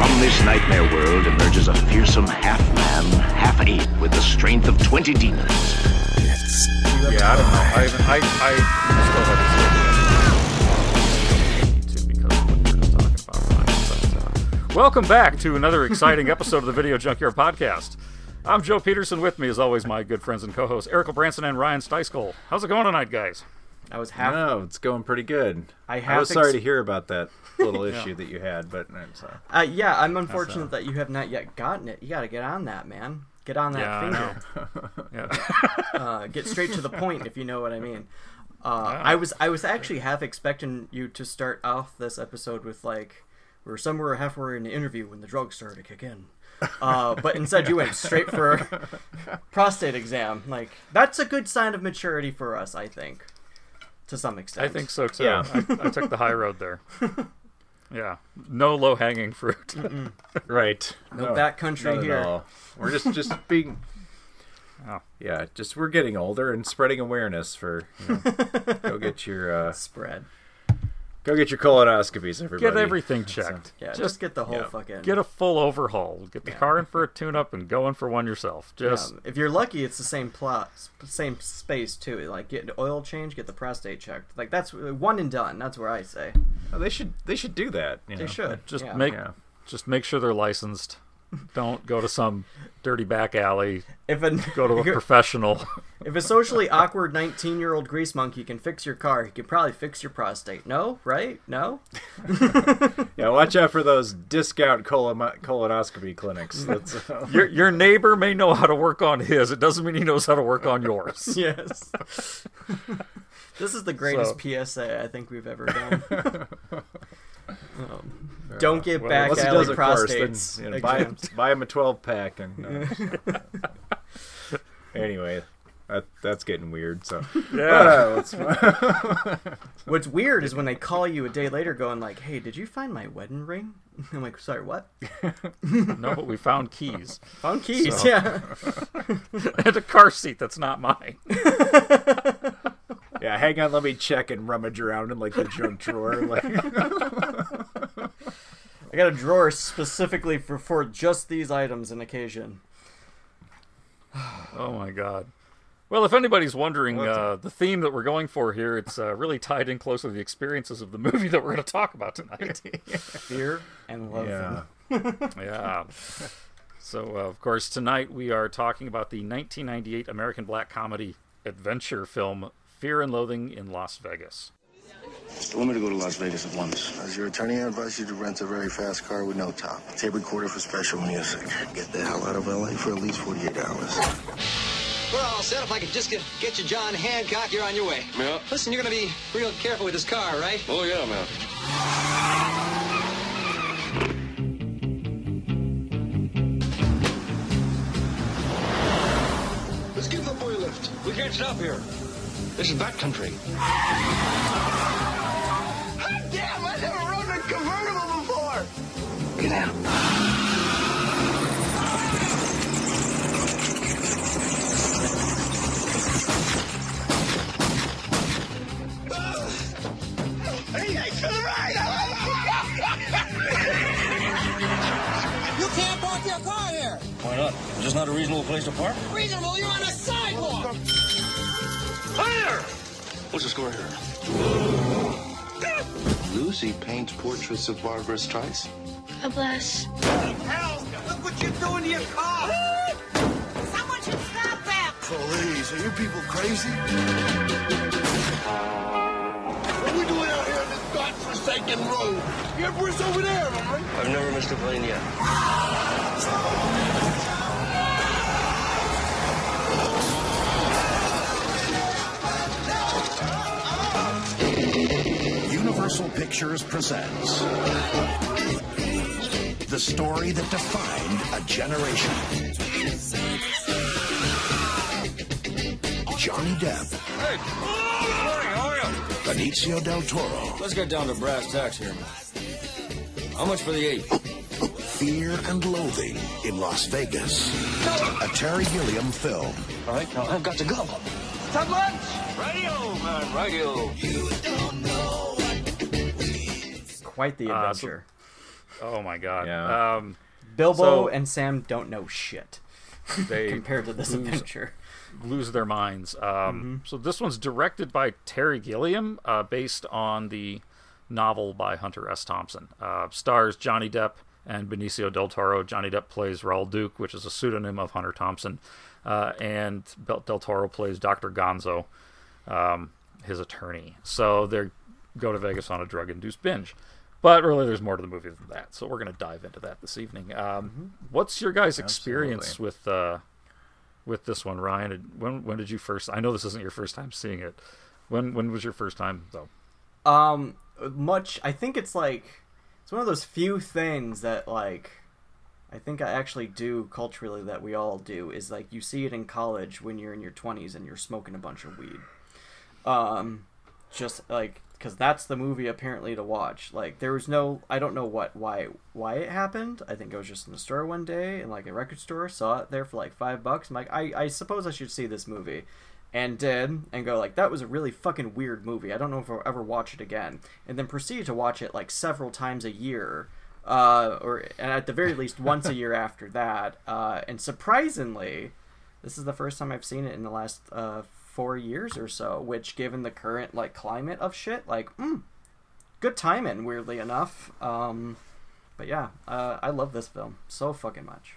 From this nightmare world emerges a fearsome half-man, half-ape with the strength of 20 demons. Yes. Yeah, I don't know. I haven't. I, I still haven't seen it. To because of what we were just talking about. Ryan. But, uh, welcome back to another exciting episode of the Video Junkyard Podcast. I'm Joe Peterson. With me, as always, my good friends and co-hosts Eric Branson and Ryan Steiskol. How's it going tonight, guys? I was half. No, it's going pretty good. I I was sorry ex- to hear about that little issue that you had, but I'm sorry. Uh, yeah, I'm unfortunate that you have not yet gotten it. You got to get on that, man. Get on that Yeah, finger. Yeah. Uh, get straight to the point, if you know what I mean. Uh, I was I was actually half expecting you to start off this episode with like we were somewhere halfway in the interview when the drugs started to kick in. Uh, but instead you went straight for prostate exam. Like that's a good sign of maturity for us, I think, to some extent. I think so too. Yeah. I, I took the high road there. Yeah, no low hanging fruit. Right. No backcountry not at here. all. We're just just being. Oh. Yeah, just we're getting older and spreading awareness for. You know, go get your uh, Spread. Go get your colonoscopies, everybody. Get everything checked. Yeah, just, Just get the whole yeah. fucking. get a full overhaul. Get the car in for a tune-up and go in for one yourself. Just Um, if you're lucky, it's the same plot, same space too. Like get an oil change, get the prostate checked. Like that's one and done. That's where I say Oh, they should they should do that. You they know. should. just yeah. make Yeah. just make sure they're licensed. Don't go to some dirty back alley. if a Go to a professional. if a socially awkward 19 year old grease monkey can fix your car, he can probably fix your prostate. No, right? No. Yeah, watch out for those discount colon- colonoscopy clinics. That's, uh, Your your neighbor may know how to work on his. It doesn't mean he knows how to work on yours. yes. this is the greatest PSA I think we've ever done. Um, don't get well, back unless he alley does, of course, prostates. then you know, buy, exams. buy him a 12 pack. And uh, anyway, that, that's getting weird. So Yeah. Uh, let's- What's weird is when they call you a day later going like, "Hey, did you find my wedding ring?" I'm like, "Sorry, what?" No, but we found keys Found keys. So- Yeah. and a car seat that's not mine. yeah, hang on, let me check and rummage around in like the junk drawer. Like, I got a drawer specifically for for just these items and occasion. Oh my god. Well, if anybody's wondering, uh, the theme that we're going for here, it's uh, really tied in close to the experiences of the movie that we're going to talk about tonight. Fear and love. yeah. yeah. So, uh, of course, tonight we are talking about the 1998 American black comedy adventure film Fear and Loathing in Las Vegas. I want me to go to Las Vegas at once. As your attorney, I advise you to rent a very fast car with no top. Tape recorder for special music. Get the hell out of LA for at least 48 hours. We're all set. If I could just get, get you John Hancock, you're on your way. Yeah. Listen, you're gonna be real careful with this car, right? Oh, yeah, man. Let's give the boy a lift. We can't stop here. This is backcountry. Damn, I never rode a convertible before. Get out. Hey, thanks for the ride. You can't park your car here. Why not? Is this not a reasonable place to park? Reasonable, you're on a sidewalk. Fire! What's the score here? Lucy paints portraits of Barbra Streisand. God bless. Hell, look what you're doing to your car. Someone should stop that. Police, are you people crazy? What are we doing out here on this godforsaken road? You ever was over there, all right? I've never missed a plane yet. Ah! Universal Pictures presents the story that defined a generation. Johnny Depp, Hey, good morning, how are you? Benicio del Toro, Let's get down to brass tacks here. How much for the eight? Fear and Loathing in Las Vegas. A Terry Gilliam film. All right, now I've got to go. Stop lunch! Radio, man, radio. Quite the Uh, so- adventure. Oh my god. Yeah. Um, Bilbo so- and Sam don't know shit they compared to this lose- adventure. lose their minds. Um, Mm-hmm. So this one's directed by Terry Gilliam, uh, based on the novel by Hunter S. Thompson. Uh, stars Johnny Depp and Benicio del Toro. Johnny Depp plays Raoul Duke, which is a pseudonym of Hunter Thompson, uh, and del Toro plays Dr. Gonzo, um, his attorney. So they go to Vegas on a drug-induced binge. But really, there's more to the movie than that. So we're going to dive into that this evening. Um, What's your guys' experience with uh, with this one, Ryan? When when did you first? I know this isn't your first time seeing it. When when was your first time though? Um, much. I think it's like it's one of those few things that like I think I actually do culturally that we all do is like you see it in college when you're in your twenties and you're smoking a bunch of weed. Um, just like because that's the movie apparently to watch. Like there was no I don't know what why why it happened. I think I was just in the store one day in like a record store, saw it there for like five bucks. I'm like I I suppose I should see this movie and did and go like that was a really fucking weird movie i don't know if i'll ever watch it again and then proceeded to watch it like several times a year uh, or and at the very least once a year after that uh, and surprisingly this is the first time i've seen it in the last uh, four years or so which given the current like climate of shit like mm, good timing weirdly enough um, but yeah uh, i love this film so fucking much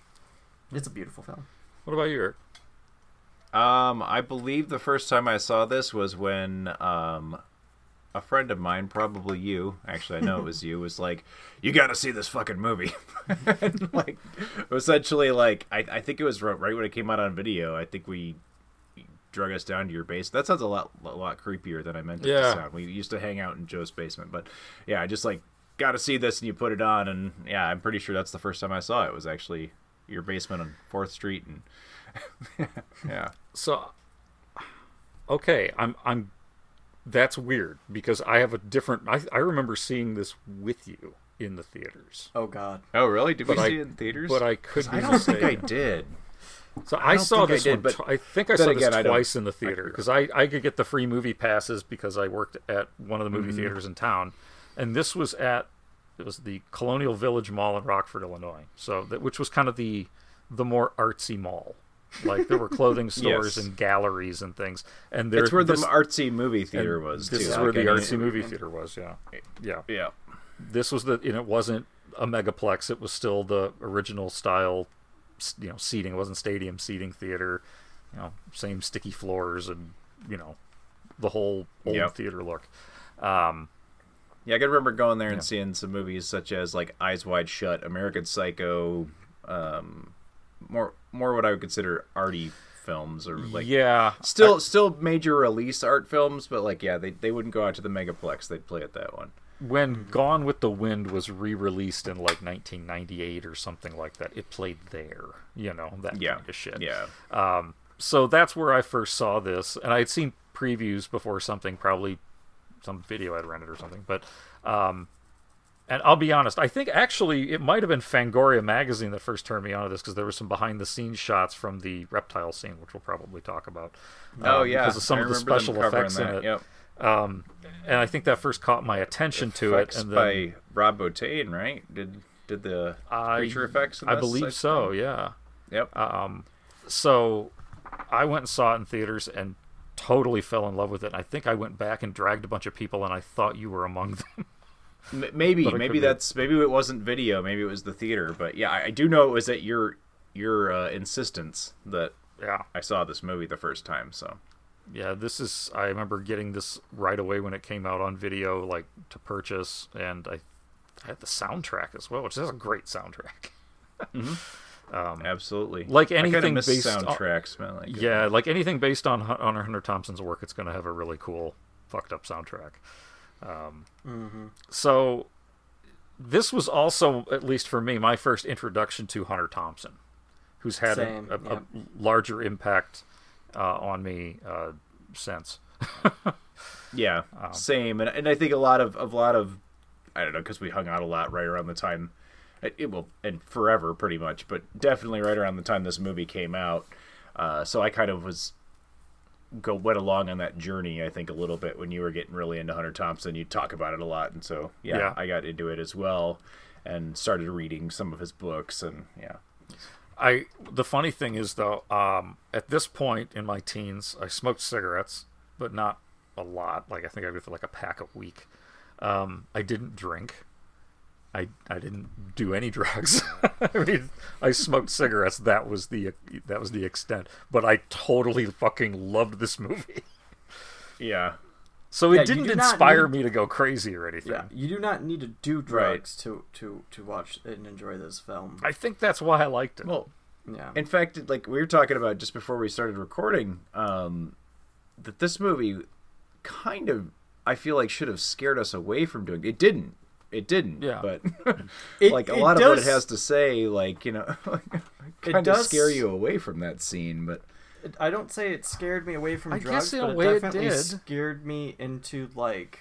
it's a beautiful film What about you? Eric? Um, I believe the first time I saw this was when um, a friend of mine, probably you, actually I know it was you, was like, "You got to see this fucking movie." and, like, essentially, like I, I think it was right right when it came out on video. I think we drug us down to your base. That sounds a lot a lot creepier than I meant it Yeah. to sound. We used to hang out in Joe's basement, but yeah, I just like got to see this, and you put it on, and yeah, I'm pretty sure that's the first time I saw it. Was actually your basement on Fourth Street, and yeah. So, okay, I'm I'm. That's weird because I have a different. I I remember seeing this with you in the theaters. oh god Oh, really? Did But we I- see it in theaters? but I could I don't think I did. So I, don't saw think I this did, one. but I think I saw again, this twice in the theater because I, I could get the free movie passes because I worked at one of the movie Mm-hmm. theaters in town, and this was at it was the Colonial Village Mall in Rockford, Illinois. So that which was kind of the the more artsy mall. Like there were clothing stores Yes. and galleries and things, and there, That's where the artsy movie theater was. This too. is where Like, the artsy movie theater was. Yeah, yeah. Yeah. This was the and it wasn't a megaplex. It was still the original style, you know, seating. It wasn't stadium seating theater. You know, same sticky floors and you know, the whole old Yep. theater look. Um, Yeah, I can remember going there and seeing some movies such as like Eyes Wide Shut, American Psycho, um, more more what I would consider arty films or like yeah, still still major release art films, but like yeah, they they wouldn't go out to the megaplex. They'd play at that one. When Gone with the Wind was re-released in like 1998 or something like that, it played there. You know that Yeah. kind of shit. Yeah. Um, so that's where I first saw this, and I had seen previews before something, probably some video I'd rented or something. But, um, and I'll be honest, I think actually it might have been Fangoria magazine that first turned me onto this because there were some behind-the-scenes shots from the reptile scene, which we'll probably talk about. Oh, um, yeah, because of some I of the special effects in it. yep. Um, and I think that first caught my attention to Effects it, and then by Rob Bottin, right? Did did the I- creature effects? I believe so. Yeah. Yep. Um, so I went and saw it in theaters and totally fell in love with it. I think I went back and dragged a bunch of people, and I thought you were among them. Maybe maybe that's maybe it wasn't video. Maybe it was the theater. But yeah, I, I do know it was at your your uh, insistence that yeah I saw this movie the first time. So yeah, this is. I remember getting this right away when it came out on video, like to purchase, and I, I had the soundtrack as well, which is a great soundtrack. Um, absolutely, like I anything miss based soundtracks, man. Like, yeah, like anything based on on Hunter Thompson's work, it's going to have a really cool, fucked up soundtrack. Um, Mhm. So, this was also, at least for me, my first introduction to Hunter Thompson, who's had a, Same, a, yeah. a larger impact uh, on me uh, since. Yeah, Um, same, and and I think a lot of a lot of I don't know because we hung out a lot right around the time it, it will and forever pretty much, but definitely right around the time this movie came out. Uh, so I kind of was go went along on that journey. I think a little bit when you were getting really into Hunter Thompson, you talk about it a lot, and so yeah, Yeah. I got into it as well and started reading some of his books and yeah. I the funny thing is though, um, at this point in my teens, I smoked cigarettes, but not a lot. Like I think I go through like a pack a week. Um, I didn't drink. I I didn't do any drugs. I mean, I smoked cigarettes. That was the that was the extent. But I totally fucking loved this movie. Yeah. So it Yeah, didn't inspire need- me to go crazy or anything. Yeah, you do not need to do Right. drugs to to to watch and enjoy this film. I think that's why I liked it. Well, yeah. In fact, like we were talking about just before we started recording, um, that this movie kind of I feel like should have scared us away from doing it. Didn't. It didn't. Yeah. But It- like a it lot of what it has to say, like you know, kind of does- scare you away from that scene. But It- I don't say it scared me away from I drugs, guess in a but way it it definitely did. scared me into like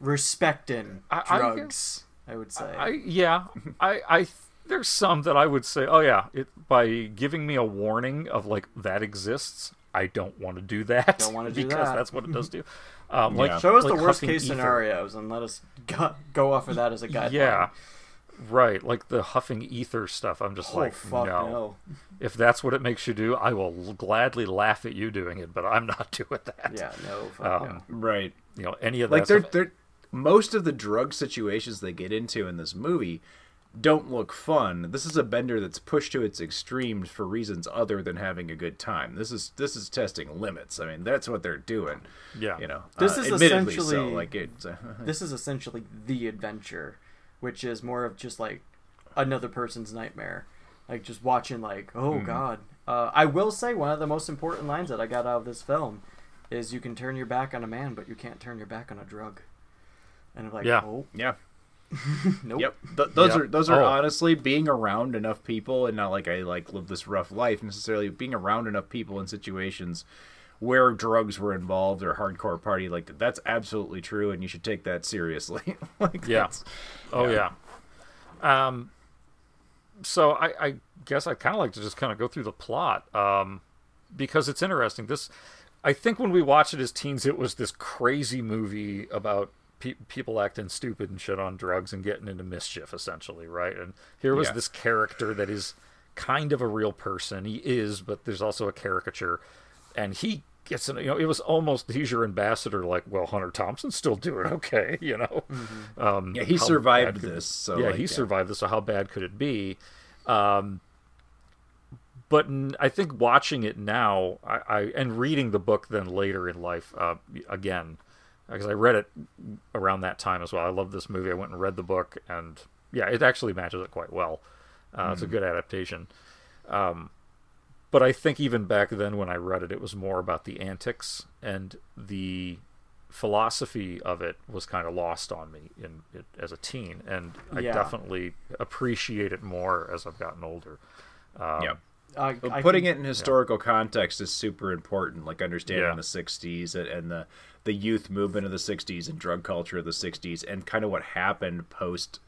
respecting I- I drugs. I, would say. I yeah, I I there's some that I would say, oh yeah, it by giving me a warning of like that exists, I don't want to do that. Don't wanna do because that. that's what it does to you. Um, like Show us like the worst case ether. scenarios and let us go, go off of that as a guideline. Yeah, right. Like the huffing ether stuff. I'm just Oh, like, fuck no. no. If that's what it makes you do, I will gladly laugh at you doing it, but I'm not doing that. Yeah, no, fuck Um, right, You know, any of like they're stuff- they're most of the drug situations they get into in this movie don't look fun. This is a bender that's pushed to its extremes for reasons other than having a good time. This is this is testing limits. I mean, that's what they're doing. Yeah. you know, This uh, is essentially so. Like it's uh, this is essentially the adventure, which is more of just like another person's nightmare. Like just watching like, oh Hmm. god. Uh, I will say one of the most important lines that I got out of this film is you can turn your back on a man, but you can't turn your back on a drug. And I'm like, Yeah. oh yeah. nope. Yep. Th- those Yep. are those are Oh. honestly being around enough people and not like I like live this rough life necessarily being around enough people in situations where drugs were involved or hardcore party like that's absolutely true and you should take that seriously. like Yeah. Oh yeah. Um. So I, I guess I'd kind of like to just kind of go through the plot, um, because it's interesting. This, I think, when we watched it as teens, it was this crazy movie about pe- people acting stupid and shit on drugs and getting into mischief, essentially, right? And here was Yeah. this character that is kind of a real person. He is, but there's also a caricature, and he gets in. You know, it was almost he's your ambassador. Like, well, Hunter Thompson's still doing okay. You know. Um, Yeah, he survived this, so, yeah, like, he yeah. survived this. So how bad could it be? Um, but n- I think watching it now, I, I and reading the book then later in life, uh, again, because I read it around that time as well. I love this movie. I went and read the book, and yeah, it actually matches it quite well. Uh, It's a Mhm. good adaptation. Um, but I think even back then when I read it, it was more about the antics and the philosophy of it was kind of lost on me in it, as a teen, and I Yeah. definitely appreciate it more as I've gotten older. Um, Yep. I, Well, putting can- it in historical context is super important. Like understanding Yeah. the '60s and, and the the youth movement of the '60s and drug culture of the '60s, and kind of what happened post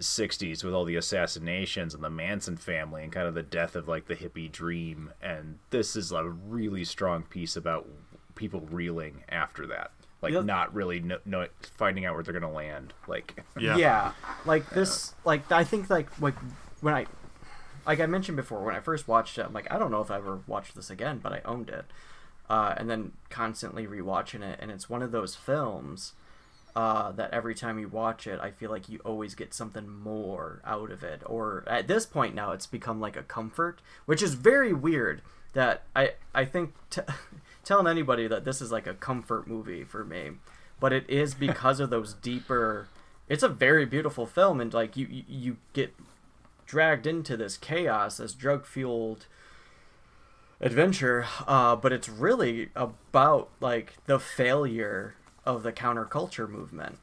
'60s with all the assassinations and the Manson family and kind of the death of like the hippie dream. And this is a really strong piece about people reeling after that, like Yeah. not really no, no, finding out where they're gonna land. Like Yeah. Like this like I think like like when I like I mentioned before, when I first watched it, I'm like, I don't know if I ever watched this again, but I owned it. Uh, and then constantly rewatching it, and it's one of those films uh, that every time you watch it, I feel like you always get something more out of it. Or at this point now, it's become like a comfort, which is very weird. That I I think t- telling anybody that this is like a comfort movie for me, but it is because of those deeper. It's a very beautiful film, and like you you, you get dragged into this chaos, this drug fueled adventure uh, but it's really about like the failure of the counterculture movement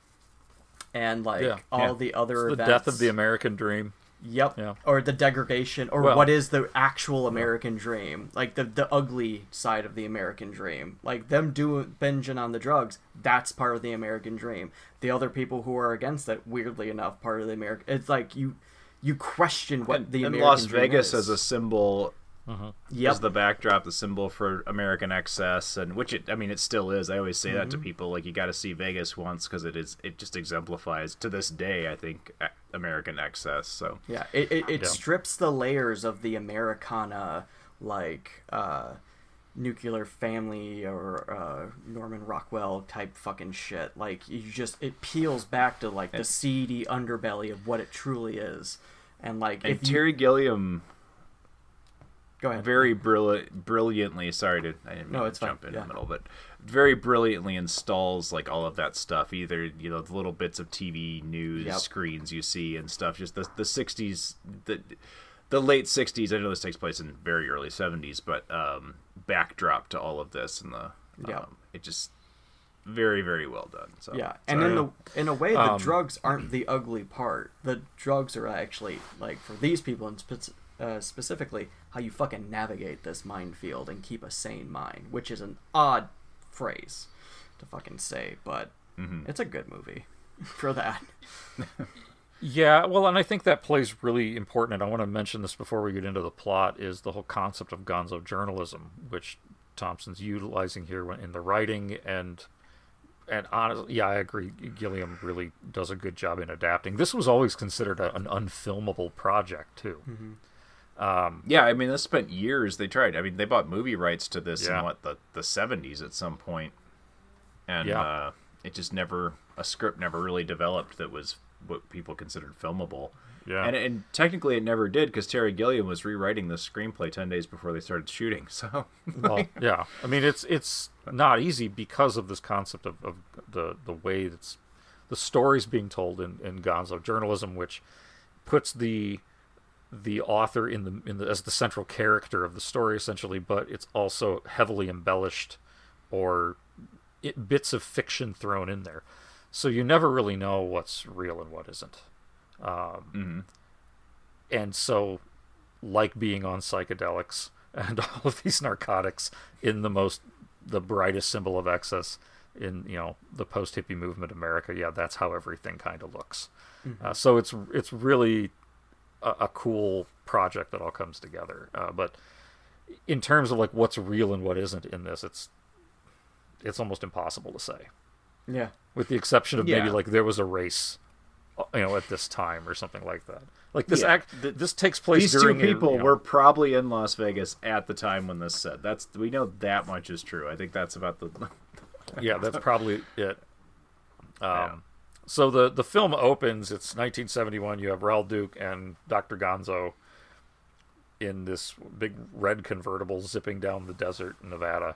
and like Yeah. all Yeah. the other It's the events. death of the American dream. Yep. Yeah. Or the degradation, or Well- what is the actual American dream? Like the the ugly side of the American dream. Like them doing binging on the drugs. That's part of the American dream. The other people who are against it, weirdly enough, part of the American. It's like you you question what and, the and American Las dream Vegas is. as a symbol Yep. as the backdrop, the symbol for American excess, and which it, I mean, it still is. I always say that to Mhm. people, like you got to see Vegas once because it is, it just exemplifies to this day, I think, American excess. So Yeah, it it, it Yeah. strips the layers of the Americana like uh, nuclear family or uh, Norman Rockwell type fucking shit. Like you just it peels back to like the And- seedy underbelly of what it truly is, and like and if you- Terry Gilliam. Go ahead. Very brilliant, brilliantly. Sorry to I didn't No, it's to fine, jump in yeah. the middle, but very brilliantly installs like all of that stuff. Either you know the little bits of TV news Yep. screens you see and stuff. Just the the '60s, the the late '60s. I know this takes place in very early '70s, but um, backdrop to all of this and the Yeah. um, it just very very well done. So yeah, and sorry. in the in a way, the Um, drugs aren't the ugly part. The drugs are actually like for these people and spec- uh, specifically how you fucking navigate this minefield and keep a sane mind, which is an odd phrase to fucking say, but Mhm. it's a good movie for that. Yeah, well, and I think that plays really important. And I want to mention this before we get into the plot: is the whole concept of Gonzo journalism, which Thompson's utilizing here in the writing and and honestly, yeah, I agree. Gilliam really does a good job in adapting. This was always considered a, an unfilmable project too. Um, Yeah, I mean, this spent years. They tried. I mean, they bought movie rights to this Yeah. in what the the seventies at some point, and Yeah. uh, it just never a script never really developed that was what people considered filmable. Yeah. and and technically it never did because Terry Gilliam was rewriting the screenplay ten days before they started shooting. So well, yeah. I mean, it's it's not easy because of this concept of, of the the way that's the stories being told in, in Gonzo journalism, which puts the the author in the in the as the central character of the story essentially, but it's also heavily embellished or it, bits of fiction thrown in there, so you never really know what's real and what isn't. Um, And so, like being on psychedelics and all of these narcotics in the most the brightest symbol of excess in you know the post hippie movement America, yeah, that's how everything kind of looks. Mhm. Uh, so it's it's really a, a cool project that all comes together. Uh, but in terms of like what's real and what isn't in this, it's it's almost impossible to say. Yeah. With the exception of maybe like there was a race, uh, you know, at this time or something like that. Like this Yeah. act, this takes place These two during a, people you know- were probably in Las Vegas at the time when this said. That's we know that much is true. I think that's about the. yeah, that's probably it. Um, So the the film opens. It's 1971. You have Raoul Duke and Dr. Gonzo in this big red convertible zipping down the desert in Nevada,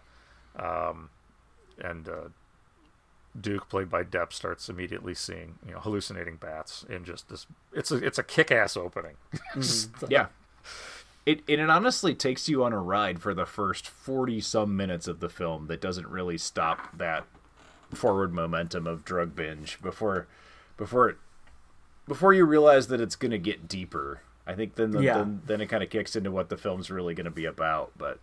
um, and uh, Duke, played by Depp, starts immediately seeing you know hallucinating bats in just this. It's a it's a kick ass opening. Just- yeah. It, and it honestly takes you on a ride for the first 40 some minutes of the film that doesn't really stop that forward momentum of drug binge before before it before you realize that it's going to get deeper. I think then the, Yeah. then, then it kind of kicks into what the film's really going to be about, but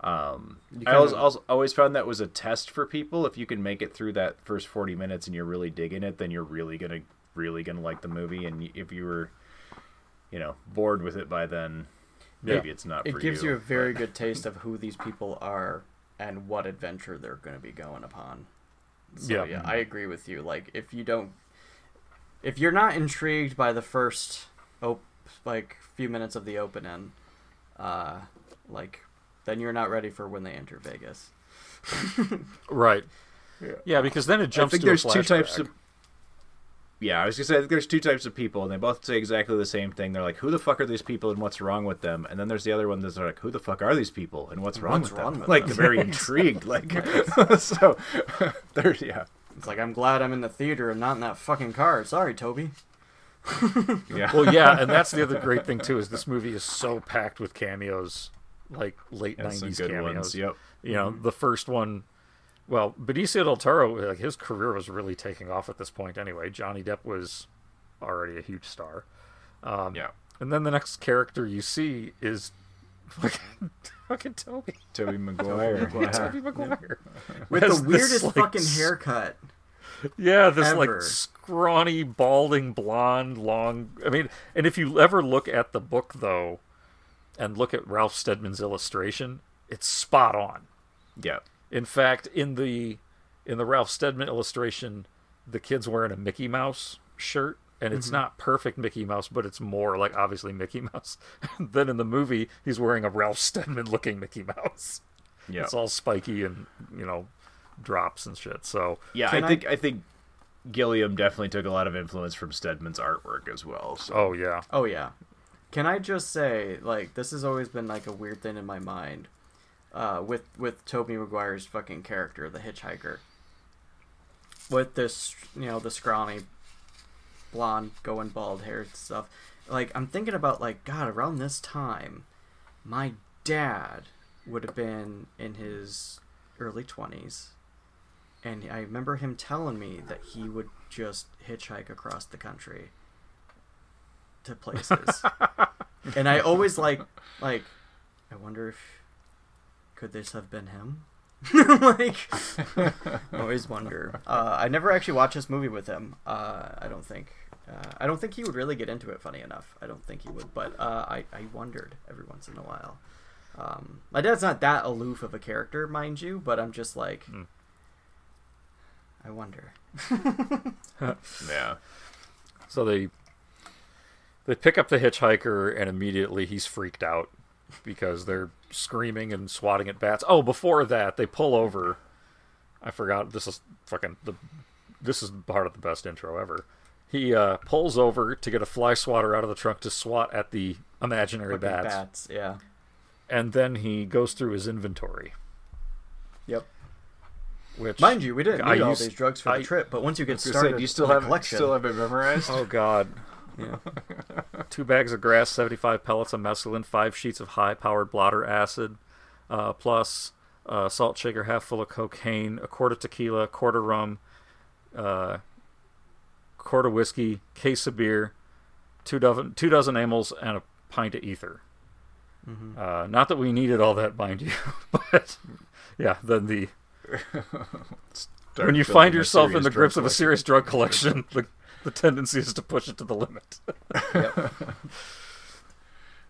um, You I always, also, always found that was a test for people. If you can make it through that first 40 minutes and you're really digging it, then you're really going to really going to like the movie and if you were you know bored with it by then maybe it's not It gives you, a very good taste of who these people are and what adventure they're going to be going upon. So, Yeah. yeah, I agree with you. Like, if you don't, if you're not intrigued by the first, op- like, few minutes of the opening, uh, like, then you're not ready for when they enter Vegas. right. Yeah. because then it jumps I think to there's a two types of yeah, I was gonna say there's two types of people, and they both say exactly the same thing. They're like, "Who the fuck are these people, and what's wrong with them?" And then there's the other one that's like, "Who the fuck are these people, and what's wrong What's with wrong them?" with like them? very intrigued, like so. There's yeah, It's like, I'm glad I'm in the theater and not in that fucking car. Sorry, Tobey. yeah. well, yeah, and that's the other great thing too is this movie is so packed with cameos, like late Yeah, some '90s good cameos. ones, yep. You know, mm-hmm. the first one well, Benicio del Toro, like his career was really taking off at this point. Anyway, Johnny Depp was already a huge star. Um, yeah. And then the next character you see is fucking, fucking Tobey. Tobey Maguire. Yeah, Tobey Maguire. With Has the this, weirdest like, fucking haircut. Yeah, this like scrawny, balding, blonde, long. I mean, and if you ever look at the book though, and look at Ralph Steadman's illustration, it's spot on. Yeah. In fact, in the in the Ralph Steadman illustration, the kid's wearing a Mickey Mouse shirt, and it's Mhm. not perfect Mickey Mouse, but it's more like obviously Mickey Mouse. then in the movie, he's wearing a Ralph Steadman looking Mickey Mouse. Yeah. it's all spiky and you know drops and shit. So Yeah, I I- think I think Gilliam definitely took a lot of influence from Steadman's artwork as well. So. Oh yeah. Oh yeah. Can I just say, like, this has always been like a weird thing in my mind, uh, with with Tobey Maguire's fucking character, the hitchhiker. With this, you know, the scrawny, blonde, going bald hair stuff. Like, I'm thinking about like, God, around this time, my dad would have been in his early twenties, and I remember him telling me that he would just hitchhike across the country to places. and I always like like I wonder if could this have been him? like I always wonder. Uh, I never actually watched this movie with him. Uh, I don't think. Uh, I don't think he would really get into it. Funny enough, I don't think he would. But uh, I I wondered every once in a while. Um, my dad's not that aloof of a character, mind you, but I'm just like, I wonder. yeah. So they they pick up the hitchhiker and immediately he's freaked out because they're screaming and swatting at bats. Oh, before that, they pull over. I forgot this is fucking the this is part of the best intro ever. He uh, pulls over to get a fly swatter out of the trunk to swat at the imaginary bats. bats, yeah. And then he goes through his inventory. Yep. Which Mind you, we didn't I need all used- these drugs for the trip, but once you get I say, started, do you still have- collection, still have it memorized? Oh God. Yeah. Two bags of grass, seventy-five pellets of mescaline, five sheets of high-powered blotter acid, uh, plus uh, salt shaker half full of cocaine, a quart of tequila, a quart of rum, uh, quart of whiskey, case of beer, two dozen two dozen amyls, and a pint of ether. Mhm. Uh, not that we needed all that, mind you, but yeah, then the when you find yourself in the grips of a serious drug collection, the, the tendency is to push it to the limit.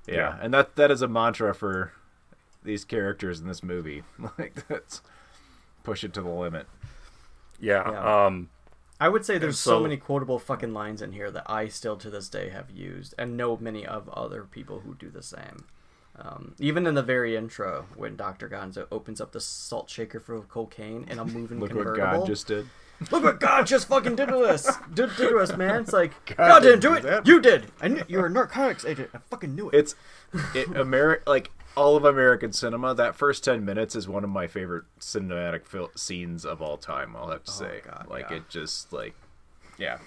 Yeah, and that that is a mantra for these characters in this movie. like that's push it to the limit. Yeah. Yeah. Um, I would say there's so, so- many quotable fucking lines in here that I still to this day have used, and know many of other people who do the same. Um, even in the very intro, when Doctor Gonzo opens up the salt shaker full of cocaine in a moving Look what. God just did. Oh, Look what God just fucking did to us! Did, did to us, man. It's like God, God didn't do it. that. You did. I knew you were a narcotics agent. I fucking knew it. It's it Ameri- like all of American cinema. That first ten minutes is one of my favorite cinematic fil- scenes of all time. I'll have to oh, say, like yeah. it just like yeah.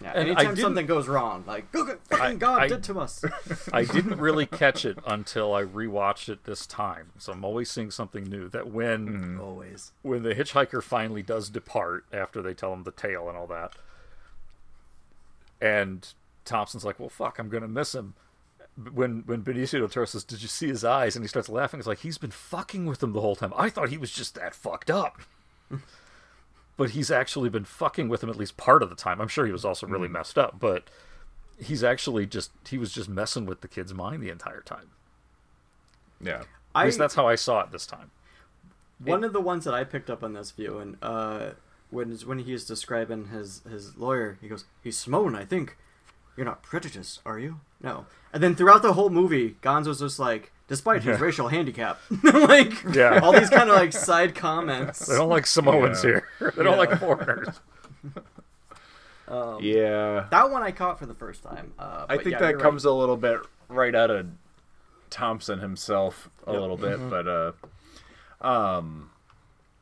I don't know. yeah, and anytime something goes wrong, like look what fucking I- God I- did to us. I didn't really catch it until I rewatched it this time. So I'm always seeing something new. That when mm. Always. when the hitchhiker finally does depart after they tell him the tale and all that, and Thompson's like, "Well, fuck, I'm gonna miss him." When when Benicio del Toro says, "Did you see his eyes?" and he starts laughing, it's like he's been fucking with him the whole time. I thought he was just that fucked up. But he's actually been fucking with him at least part of the time. I'm sure he was also really messed up, but he's actually just he was just messing with the kid's mind the entire time. Yeah. At least I- that's how I saw it this time. One of the ones that I picked up on this view, and uh, when when he is describing his his lawyer, he goes, "He's Samoan, I think. You're not prejudiced, are you? No." And then throughout the whole movie, Gonzo's just like, despite his Yeah. racial handicap, like Yeah. all these kind of like side comments. They don't like Samoans Yeah. here. They don't Yeah. like foreigners. Um, Yeah. that one I caught for the first time. Uh, I think yeah, that you're comes a little bit right out of Thompson himself a Yep. little bit, Mhm. but uh um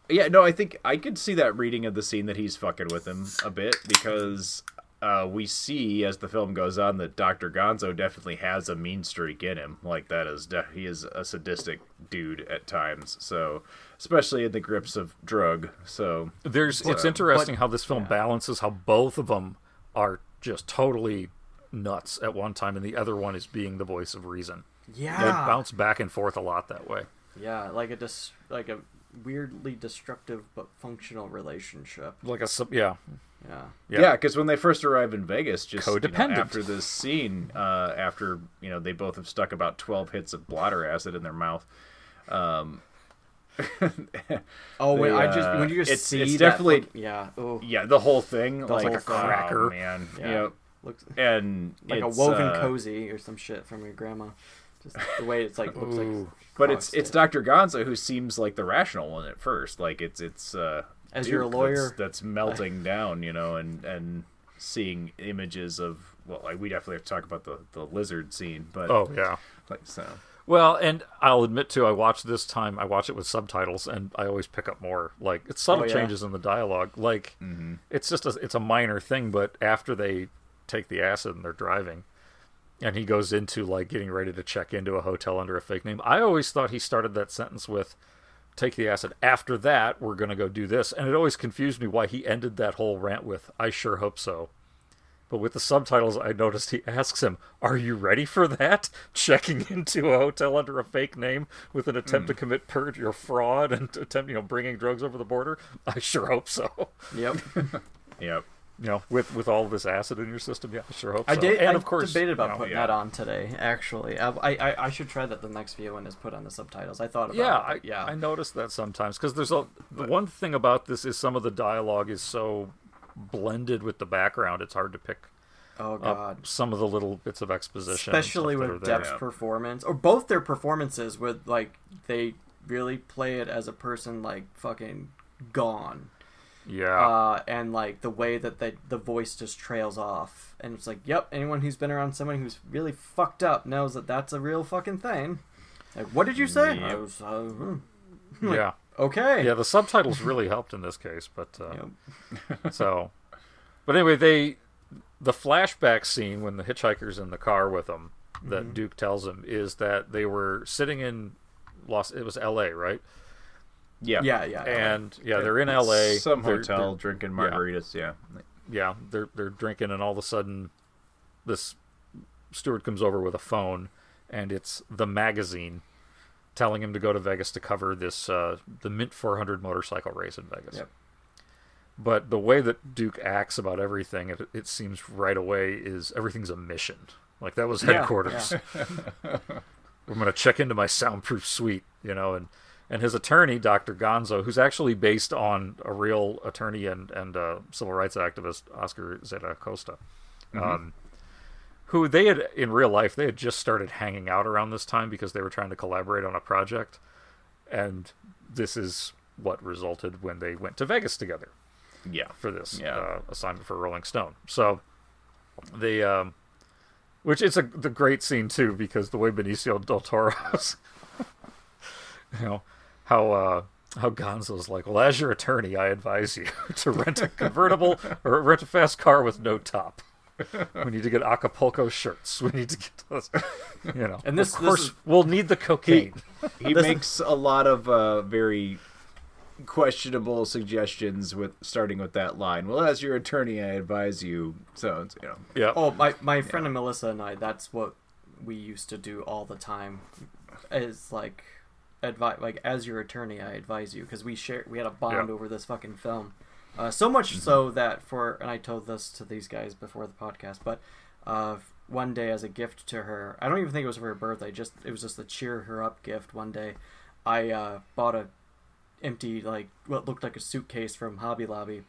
yeah, no, I think I could see that reading of the scene that he's fucking with him a bit because uh, we see as the film goes on that Dr. Gonzo definitely has a mean streak in him. Like that is de- he is a sadistic dude at times. So especially in the grips of drug. So There's it's uh, interesting how this film balances how both of them are just totally nuts at one time, and the other one is being the voice of reason. Yeah. they bounce back and forth a lot that way. Yeah, like a dis- like a weirdly destructive but functional relationship. Like a yeah, Yeah. Yeah, because when they first arrive in Vegas, just you know, Codependent. after this scene, uh, after you know they both have stuck about twelve hits of blotter acid in their mouth. Um, Oh, when they, I just uh, when you just it's, see it's definitely fuck- yeah, oh, yeah, the whole thing The like whole a thing. cracker, man. Yeah. You know, looks and like a woven uh, cozy or some shit from your grandma. Just the way it's like looks like. But it's frosted. it's Dr. Gonzo who seems like the rational one at first. Like it's it's uh As you're a lawyer- that's, that's melting down, you know, and and seeing images of well, like we definitely have to talk about the the lizard scene, but Oh yeah. like so. Well, and I'll admit too, I watched this time. I watch it with subtitles, and I always pick up more. Like it's subtle Oh, yeah. changes in the dialogue. Like mm-hmm. it's just a, it's a minor thing, but after they take the acid and they're driving, and he goes into like getting ready to check into a hotel under a fake name. I always thought he started that sentence with "take the acid." After that, we're gonna go do this, and it always confused me why he ended that whole rant with "I sure hope so." But with the subtitles, I noticed he asks him, "Are you ready for that?" Checking into a hotel under a fake name with an attempt to hmm. commit perjury or fraud and attempt, you know, bringing drugs over the border. I sure hope so. Yep. Yep. You know, with with all this acid in your system, yeah, I sure hope I so. did. and I of course, debated about you know, putting yeah. that on today. Actually, I, I I should try that the next video when it's put on the subtitles. I thought about Yeah, it. I, yeah. I noticed that sometimes because there's a the one thing about this is some of the dialogue is so blended with the background, it's hard to pick Oh up god. some of the little bits of exposition, especially with are there. Depp's performance, or both their performances, with like they really play it as a person like fucking gone. Yeah. Uh, and like the way that the the voice just trails off, and it's like, yep, anyone who's been around someone who's really fucked up knows that that's a real fucking thing. Like, what did you say? I Yep. was, uh, hmm. Like, yeah. Okay. Yeah, the subtitles really helped in this case, but uh, so. But anyway, they the flashback scene when the hitchhiker's in the car with them that Mhm. Duke tells him is that they were sitting in Los. It was L.A. right? Yeah. Yeah, yeah, And yeah, they're in L.A. Some They're- hotel they're- drinking margaritas, yeah. yeah, they're they're drinking, and all of a sudden, this steward comes over with a phone, and it's the magazine telling him to go to Vegas to cover this uh, the Mint 400 motorcycle race in Vegas. Yep. But the way that Duke acts about everything, it, it seems right away is everything's a mission. Like that was Yeah, headquarters. I'm going to check into my soundproof suite, you know, and and his attorney, Dr. Gonzo, who's actually based on a real attorney and and uh, civil rights activist, Oscar Zeta Acosta, Mhm. um, who they had in real life they had just started hanging out around this time because they were trying to collaborate on a project, and this is what resulted when they went to Vegas together. Yeah. For this Yeah. uh, assignment for Rolling Stone, so they um, which it's a the great scene too because the way Benicio del Toro's, you know, how uh, how Gonzo's like, well, as your attorney, I advise you to rent a convertible or rent a fast car with no top. We need to get Acapulco shirts. We need to get those, you know. And this- of this course, is- we'll need the cocaine. He This- makes a lot of uh, very questionable suggestions with starting with that line. Well, as your attorney, I advise you. So it's, you know. Yeah. Oh, my my friend and Melissa and I. That's what we used to do all the time. Is like advise like as your attorney, I advise you because we share we had a bond Yeah. over this fucking film. Uh, so much so that for and I told this to these guys before the podcast, but uh, one day as a gift to her, I don't even think it was for her birthday. Just it was just a cheer her up gift. One day, I uh, bought a empty like what looked like a suitcase from Hobby Lobby,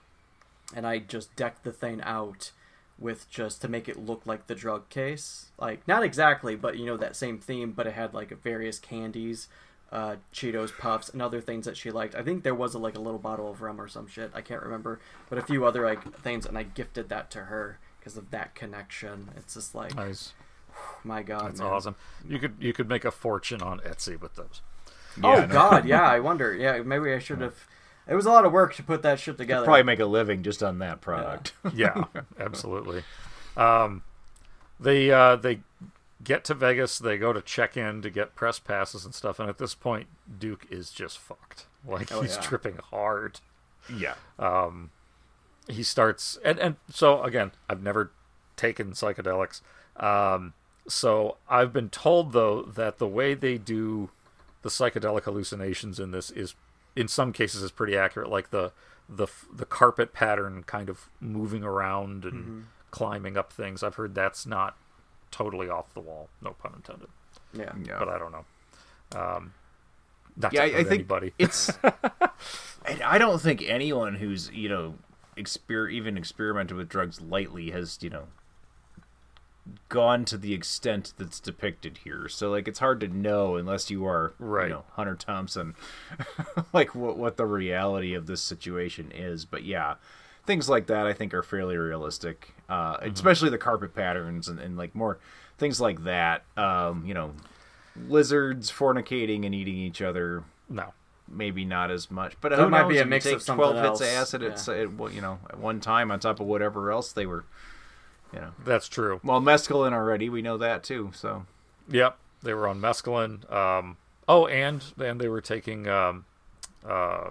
and I just decked the thing out with just to make it look like the drug case. Like not exactly, but you know that same theme, but it had like various candies, uh, Cheetos puffs, and other things that she liked. I think there was a, like a little bottle of rum or some shit. I can't remember, but a few other like things, and I gifted that to her because of that connection. It's just like Nice. my God, That's man. awesome. You could you could make a fortune on Etsy with those. oh God, yeah. I wonder. Yeah, maybe I should have. It was a lot of work to put that shit together. Probably make a living just on that product. yeah, absolutely. Um, they uh, they get to Vegas. They go to check in to get press passes and stuff. And at this point, Duke is just fucked. Like Oh, he's yeah. tripping hard. Yeah. Um, he starts and and so again, I've never taken psychedelics. Um, so I've been told though that the way they do the psychedelic hallucinations in this is in some cases is pretty accurate. Like the the the carpet pattern kind of moving around and Mhm. climbing up things. I've heard that's not totally off the wall. No pun intended. Yeah. Yeah. But I don't know. Um, not yeah, to I, I think anybody. it's. and I don't think anyone who's you know, exper- even experimented with drugs lightly has you know gone to the extent that's depicted here. So like, it's hard to know unless you are Right. You know, Hunter Thompson, like what what the reality of this situation is. But yeah. Things like that, I think, are fairly realistic, uh, especially the carpet patterns and, and like more things like that. Um, you know, lizards fornicating and eating each other. No, maybe not as much. But who might knows? be a mix take of Twelve else. hits of acid. It's it, well, you know at one time on top of whatever else they were. You know, That's true. well, mescaline already. We know that too. So Yep, they were on mescaline. Um, oh, and and they were taking um, uh,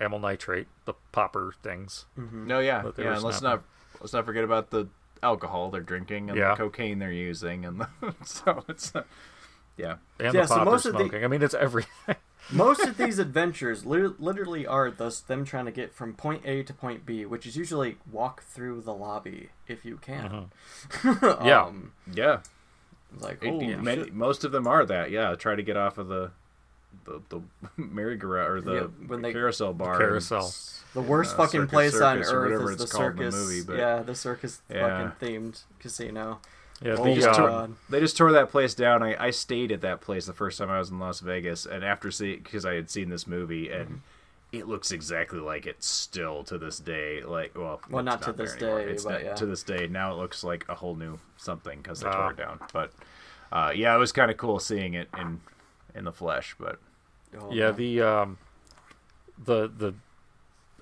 amyl nitrate, the popper things. no, yeah, yeah. And let's not let's not forget about the alcohol they're drinking and Yeah. the cocaine they're using and the, so it's uh, yeah. and Yeah, the so most they're of the- smoking. I mean, it's everything. Most of these adventures li- literally are thus them trying to get from point A to point B, which is usually walk through the lobby if you can. Yeah. um, Yeah, like It- oh, many, most of them are that. Yeah, try to get off of the the, the merry-go-round or the Yeah, when they- carousel bar. and carousel. the worst uh, fucking Circus place on Circus or earth whatever is the it's called in circus. the movie, but- yeah, the circus Yeah. fucking themed casino. Yeah, Oh the, just uh, tore- God. they just tore that place down. I, I stayed at that place the first time I was in Las Vegas, and after seeing because I had seen this movie, and Mm-hmm. it looks exactly like it still to this day. Like, well, Well, it's not to there this anymore. day, It's but not- yeah. to this day. Now it looks like a whole new something because they Ah. tore it down. But uh, yeah, it was kind of cool seeing it in in the flesh. But Oh, yeah, man. the um, the the.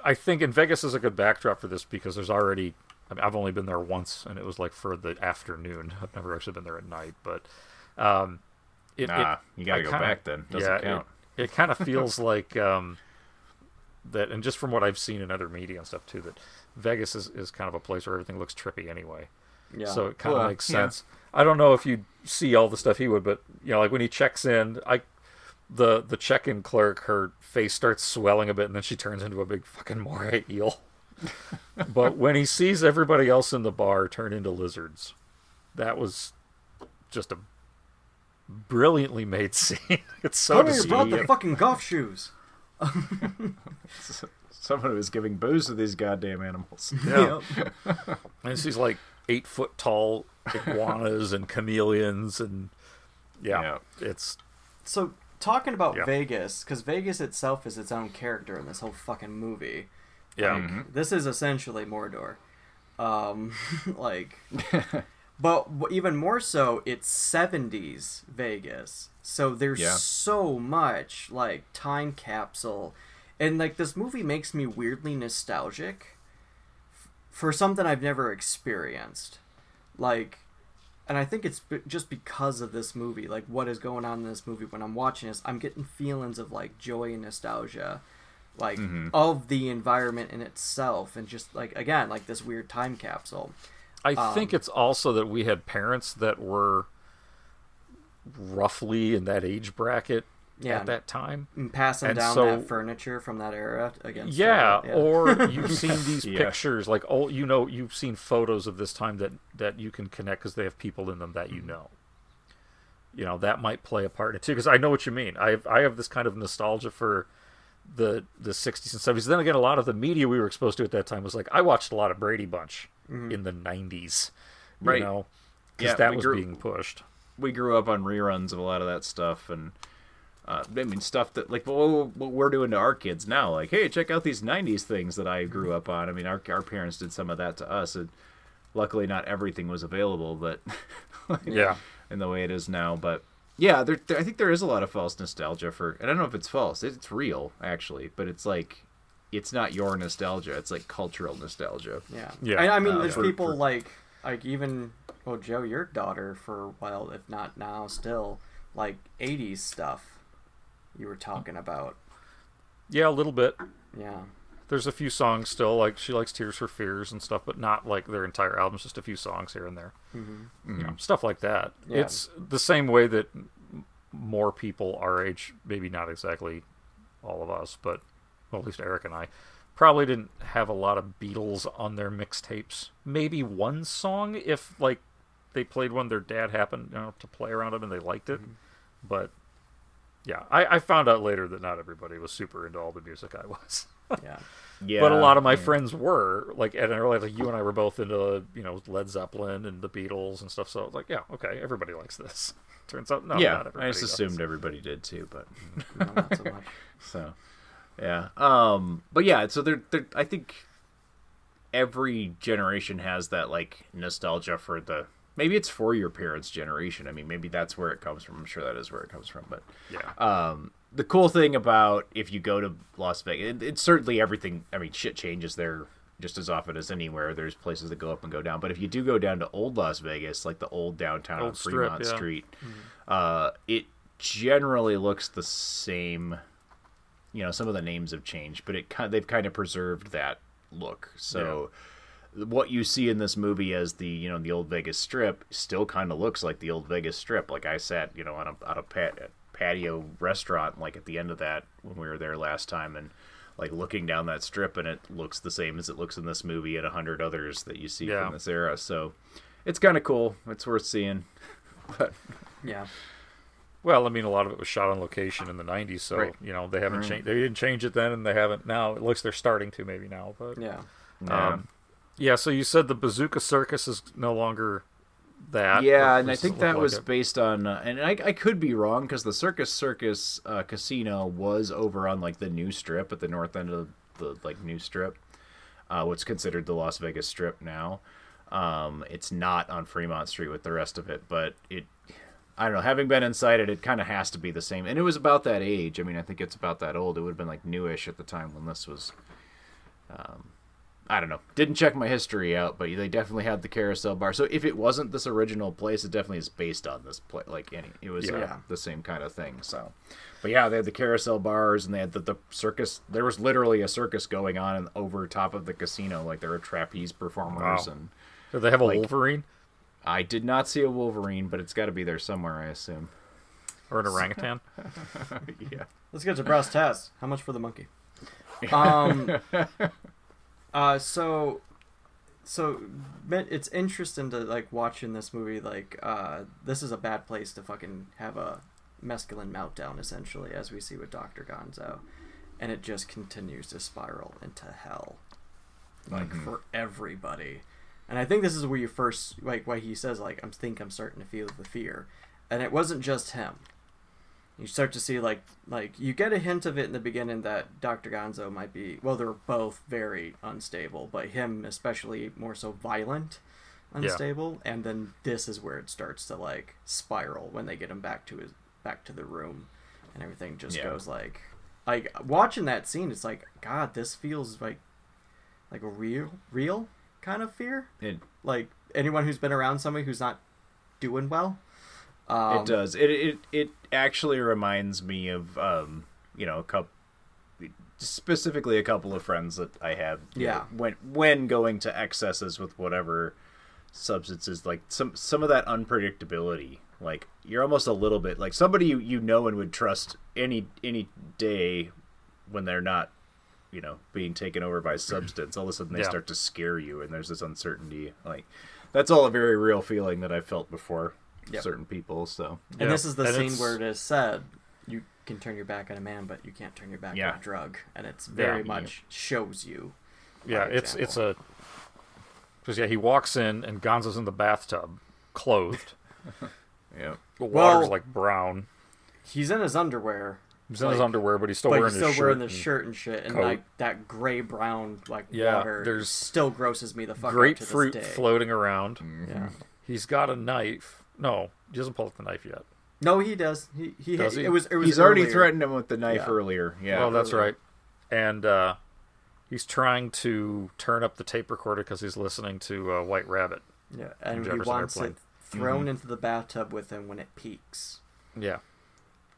I think in Vegas is a good backdrop for this because there's already. I mean, I've only been there once, and it was like for the afternoon. I've never actually been there at night, but um, it, Nah, it- you gotta I go kinda- back then. Doesn't yeah, count. It, it kind of feels like um, that, and just from what I've seen in other media and stuff too, that Vegas is, is kind of a place where everything looks trippy anyway. Yeah. So it kind of Well, makes yeah. sense. I don't know if you see all the stuff he would, but you know, like when he checks in, I the the check-in clerk, her face starts swelling a bit, and then she turns into a big fucking moray eel. but when he sees everybody else in the bar turn into lizards, that was just a brilliantly made scene. it's so Tony brought the fucking golf shoes. someone who is giving booze to these goddamn animals. Yeah. and she's like eight foot tall iguanas and chameleons and yeah, it's So talking about Yeah. Vegas, because Vegas itself is its own character in this whole fucking movie. Yeah. Like, Mhm. This is essentially Mordor. Um, like, but even more so, it's '70s Vegas. So there's Yeah. so much like time capsule, and like this movie makes me weirdly nostalgic f- for something I've never experienced. Like, and I think it's b- just because of this movie, like what is going on in this movie when I'm watching this, I'm getting feelings of like joy and nostalgia, like Mhm. of the environment in itself, and just like again, like this weird time capsule. I Um, think it's also that we had parents that were roughly in that age bracket Yeah, at that time. and passing And down so- that furniture from that era against. Yeah, yeah. or you've seen these Yeah. pictures, like oh, you know, you've seen photos of this time that that you can connect because they have people in them that you know. You know that might play a part in it too, because I know what you mean. I have I have this kind of nostalgia for the the 60s and 70s. Then again, a lot of the media we were exposed to at that time was like I watched a lot of Brady Bunch Mhm. in the 90s, you Right. know, because Yeah, that was grew- being pushed. we grew up on reruns of a lot of that stuff and uh, I mean stuff that like what, what we're doing to our kids now like hey check out these 90s things that I grew up on I mean our, our parents did some of that to us and luckily not everything was available but Yeah. in the way it is now but yeah there, there- I think there is a lot of false nostalgia for and I don't know if it's false it's real actually but it's like it's not your nostalgia; it's like cultural nostalgia. Yeah. Yeah. I, I mean, Uh, there's for- people for- like like even well, Joe, your daughter for a while, if not now, still like '80s stuff. You were talking about. Yeah, a little bit. Yeah. There's a few songs still, like she likes Tears for Fears and stuff, but not like their entire albums, just a few songs here and there. Mhm. You know, stuff like that. Yeah. It's the same way that more people our age, maybe not exactly all of us, but well, at least Eric and I, probably didn't have a lot of Beatles on their mixtapes. Maybe one song if like they played one their dad happened you know, to play around them and they liked it. But yeah, I, I found out later that not everybody was super into all the music I was. Yeah. Yeah, but a lot of my yeah. friends were like, and I realized like you and I were both into you know Led Zeppelin and the Beatles and stuff. So I was like, yeah, okay, everybody likes this. Turns out, no, yeah, not I just does. assumed everybody did too, but not so much. so yeah. Um, but yeah, so they're, they're I think every generation has that like nostalgia for the maybe it's for your parents' generation. I mean, maybe that's where it comes from. I'm sure that is where it comes from. But Yeah. um, the cool thing about if you go to Las Vegas, it, it's certainly everything. I mean, shit changes there just as often as anywhere. There's places that go up and go down. But if you do go down to old Las Vegas, like the old downtown on Old Strip, Fremont yeah. Street, uh, it generally looks the same. You know, some of the names have changed, but it they've kind of preserved that look. So what you see in this movie as the you know the old Vegas Strip still kind of looks like the old Vegas Strip. Like I sat you know on a on a pat, patio restaurant like at the end of that when we were there last time and like looking down that strip and it looks the same as it looks in this movie and a hundred others that you see Yeah. from this era. So it's kind of cool. It's worth seeing. But Yeah. Well, I mean, a lot of it was shot on location in the '90s, so Right. you know they haven't Right. changed. They didn't change it then, and they haven't now. It looks they're starting to maybe now, but Yeah. Yeah. Um, yeah. So you said the Bazooko Circus is no longer that. Yeah, and I think that like was it? based on, uh, and I, I could be wrong because the Circus Circus uh, Casino was over on like the new strip at the north end of the like new strip, uh, what's considered the Las Vegas Strip now. Um, it's not on Fremont Street with the rest of it, but it, I don't know. Having been inside it, it kind of has to be the same, and it was about that age. I mean, I think it's about that old. It would have been like newish at the time when this was. Um, I don't know. Didn't check my history out, but they definitely had the carousel bar. So if it wasn't this original place, it definitely is based on this place. Like any, it was uh, the same kind of thing. So, but yeah, they had the carousel bars and they had the, the circus. There was literally a circus going on and over top of the casino. Like there were trapeze performers Wow. and. Do they have a like- Wolverine I did not see a Wolverine, but it's got to be there somewhere, I assume. or an orangutan? yeah. Let's get to brass tacks. How much for the monkey? Um. Uh. So. So, it's interesting to like watching this movie. Like, uh, this is a bad place to fucking have a masculine meltdown, essentially, as we see with Doctor Gonzo, and it just continues to spiral into hell, like Mhm. for everybody. And I think this is where you first like why he says like I think I'm starting to feel the fear, and it wasn't just him you start to see like like you get a hint of it in the beginning that Dr. Gonzo might be well they're both very unstable but him especially more so violent unstable and then this is where it starts to like spiral when they get him back to his back to the room and everything just Yeah. goes like like watching that scene it's like god this feels like like a real real kind of fear It like anyone who's been around somebody who's not doing well um, it does. It it it actually reminds me of um you know a couple specifically a couple of friends that I have. Yeah. know, when when going to excesses with whatever substances, like some some of that unpredictability. Like you're almost a little bit like somebody you, you know and would trust any any day when they're not you know being taken over by substance all of a sudden they Yeah. start to scare you and there's this uncertainty like that's all a very real feeling that i felt before Yep. certain people so And this is the And scene it's- where it is said, you can turn your back on a man, but you can't turn your back Yeah. on a drug. And it's very Yeah. much shows you. Yeah, by it's it's a because yeah he walks in and Gonzo's in the bathtub, clothed. yeah The water's Well- like brown. He's in his underwear. He's in his underwear, but he's still but wearing he's his still shirt. wearing the shirt and shit, and coat. like that gray brown like Yeah, water. there's still grosses me the fuck out to grapefruit this day. floating around. Mm-hmm. Yeah. He's got a knife. No, he doesn't pull out the knife yet. No, he does. He he. Does he? It was. It was. he's already threatened him with the knife Yeah. earlier yeah well, that's earlier. right. And uh, he's trying to turn up the tape recorder because he's listening to uh, White Rabbit. Yeah, and he Jefferson wants Airplane. it thrown Mhm. into the bathtub with him when it peaks. Yeah.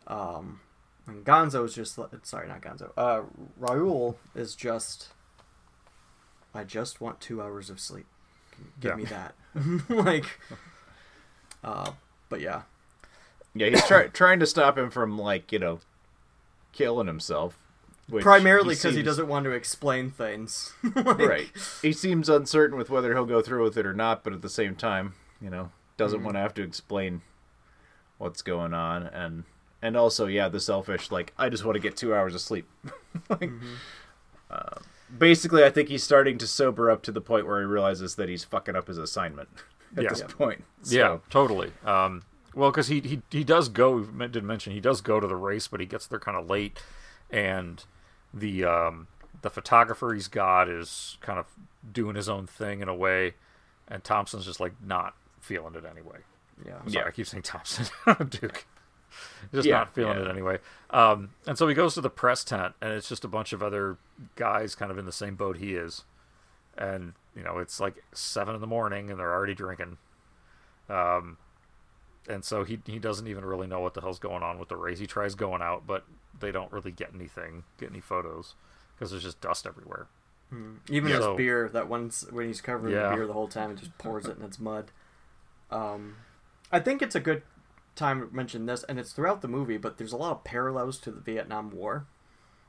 Um, and Gonzo's just li- sorry, not Gonzo. Uh, Raoul is just. I just want two hours of sleep. Give Yeah. me that. like. Uh, but yeah. Yeah, he's try- trying to stop him from like you know killing himself. which Primarily because he seems- doesn't want to explain things. Like- right. He seems uncertain with whether he'll go through with it or not, but at the same time, you know, doesn't Mhm. want to have to explain what's going on, and and also, yeah, the selfish like I just want to get two hours of sleep. like, uh, basically, I think he's starting to sober up to the point where he realizes that he's fucking up his assignment at Yeah. this point. Yeah, totally. Um, well, because he, he he does go. we Didn't mention he does go to the race, but he gets there kind of late, and the um, the photographer he's got is kind of doing his own thing in a way, and Thompson's just like not feeling it anyway. Yeah. I'm sorry, Yeah. I keep saying Thompson, Duke. Just Yeah, not feeling yeah. it anyway. Um, and so he goes to the press tent, and it's just a bunch of other guys kind of in the same boat he is. And, you know, it's like seven in the morning, and they're already drinking. Um, and so he, he doesn't even really know what the hell's going on with the race. He tries going out, but they don't really get anything, get any photos, because there's just dust everywhere. Mm. Even Yeah. his So- beer, that once when he's covering Yeah. the beer the whole time and just pours it in its mud. Um, I think it's a good time to mention this, and it's throughout the movie, but there's a lot of parallels to the Vietnam War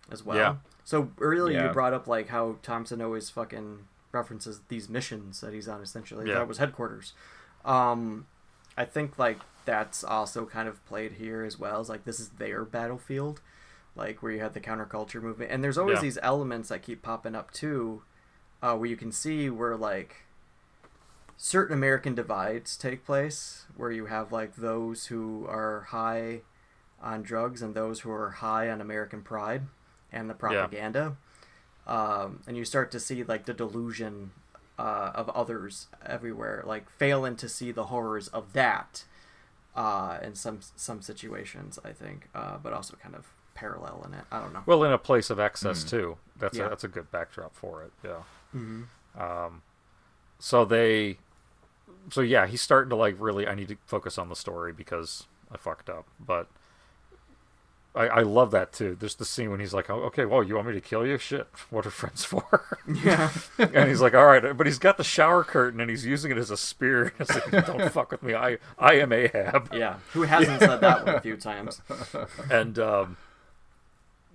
as well. Yeah. So earlier Yeah. you brought up like how Thompson always fucking references these missions that he's on. Essentially, Yeah. that was headquarters. Um, I think like that's also kind of played here as well. As like this is their battlefield, like where you had the counterculture movement, and there's always Yeah. these elements that keep popping up too, uh, where you can see where like certain American divides take place, where you have like those who are high on drugs and those who are high on American pride and the propaganda. Um, and you start to see like the delusion uh, of others everywhere, like failing to see the horrors of that uh, in some some situations, I think, uh, but also kind of parallel in it. I don't know. Well, in a place of excess Mm. too. That's Yeah. a, that's a good backdrop for it. Yeah. Mhm. Um, so they, so yeah, he's starting to like really. I need to focus on the story because I fucked up. But I, I love that too. There's the scene when he's like, oh, "Okay, well, you want me to kill you? Shit, what are friends for?" Yeah. and he's like, "All right," but he's got the shower curtain and he's using it as a spear. It's like, Don't fuck with me. I I am Ahab. Yeah, who hasn't said that one a few times? and um,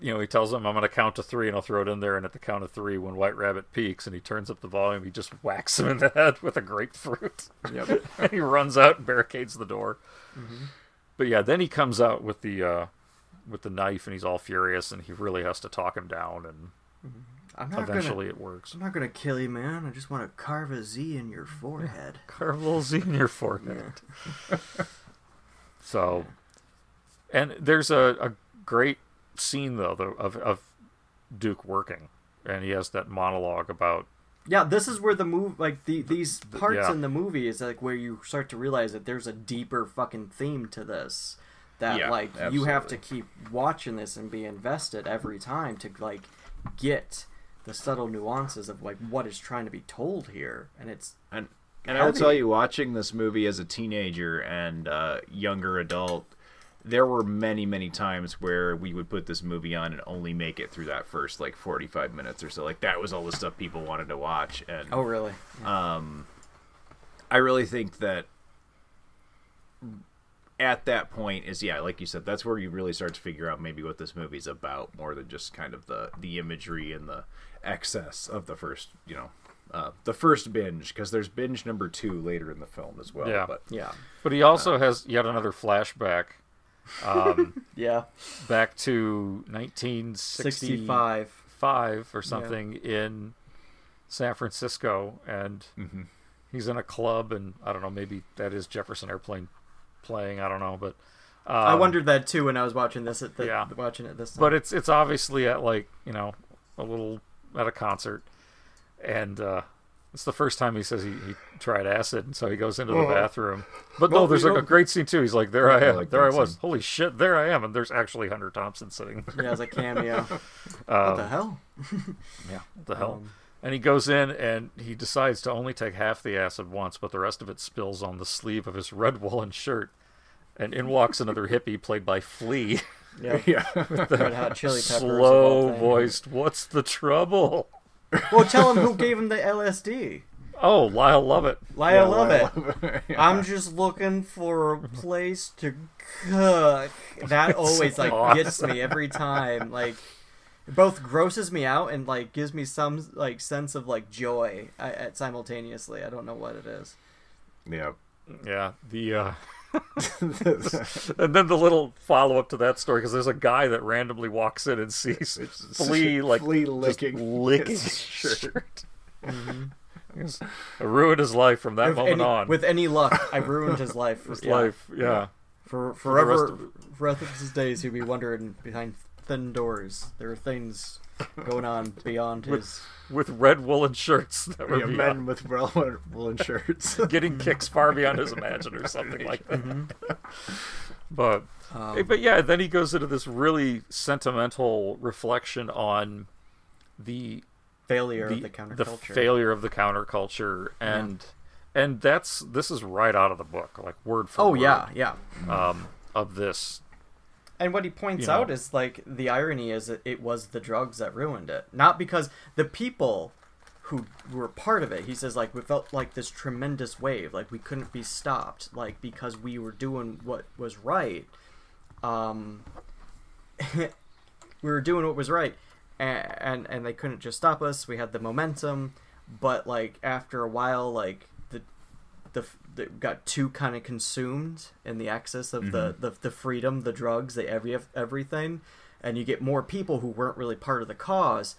you know, he tells him, "I'm going to count to three, and I'll throw it in there." And at the count of three, when White Rabbit peaks and he turns up the volume, he just whacks him in the head with a grapefruit. Yep. and he runs out and barricades the door. Mhm. But yeah, then he comes out with the uh, with the knife, and he's all furious, and he really has to talk him down, and mm-hmm. I'm not eventually gonna, it works. I'm not gonna kill you, man. I just want to carve a Z in your forehead. Carve a little Z in your forehead. So, and there's a, a great scene though of of Duke working, and he has that monologue about Yeah, this is where the move, like the these parts yeah. in the movie, is like where you start to realize that there's a deeper fucking theme to this. That Yeah, like you have to keep watching this and be invested every time to like get the subtle nuances of like what is trying to be told here, and it's And and I will tell you, watching this movie as a teenager and uh, younger adult, there were many, many times where we would put this movie on and only make it through that first like forty-five minutes or so. Like that was all the stuff people wanted to watch. And Oh, really? Um, I really think that at that point is yeah, like you said, that's where you really start to figure out maybe what this movie's about more than just kind of the the imagery and the excess of the first, you know, uh, the first binge because there's binge number two later in the film as well. yeah, but yeah. But he also has yet another flashback. Um, Yeah. back to 1965 65. or something in San Francisco, and Mhm. he's in a club, and I don't know, maybe that is Jefferson Airplane playing. I don't know, but um, I wondered that too when I was watching this at the yeah. watching it this time. But it's it's obviously at like you know a little at a concert, and uh, It's the first time he says he, he tried acid, and so he goes into the bathroom. But Well, no, there's we a, a great scene too. He's like, "There I I am, like there I was. scene. Holy shit, there I am!" And there's actually Hunter Thompson sitting there. Yeah, as a cameo. what Um, the hell? Yeah, what the hell? Um, and he goes in and he decides to only take half the acid once, but the rest of it spills on the sleeve of his red woolen shirt. And in walks another hippie played by Flea. Yeah. Yeah. Red Hot Chili Peppers. Slow voiced, What's the trouble? Well, tell him who gave him the LSD. Oh, Lyle Lovett. Lyle Yeah, Lovett. Lyle- yeah. I'm just looking for a place to cook. That always like gets me every time. Like, it both grosses me out and like gives me some like sense of like joy uh, at simultaneously. I don't know what it is. Yeah. Yeah, the uh and then the little follow up to that story because there's a guy that randomly walks in and sees Flea like Flea just licking licking his his shirt. shirt. Yes. I ruined his life from that With moment any, on. with any luck, I ruined his life. For, his yeah. life, yeah. For For the rest forever, of- for the rest of his days, he'd be wondering behind thin doors. There are things going on beyond his. with red woolen shirts that were Yeah, men with woolen, woolen shirts. getting kicks far beyond his imagine or something like that. Mm-hmm. But Um, but yeah, then he goes into this really sentimental reflection on the failure the, of the counterculture, the failure of the counterculture and and that's this is right out of the book like word for Oh word, yeah, yeah. um of this And what he points out is like the irony is that it was the drugs that ruined it, not because the people who were part of it. He says like we felt like this tremendous wave, like we couldn't be stopped, like because we were doing what was right. Um, we were doing what was right, and, and and they couldn't just stop us. We had the momentum, but like after a while, like the the, got too kind of consumed in the excess of the, the the freedom, the drugs, the every everything, and you get more people who weren't really part of the cause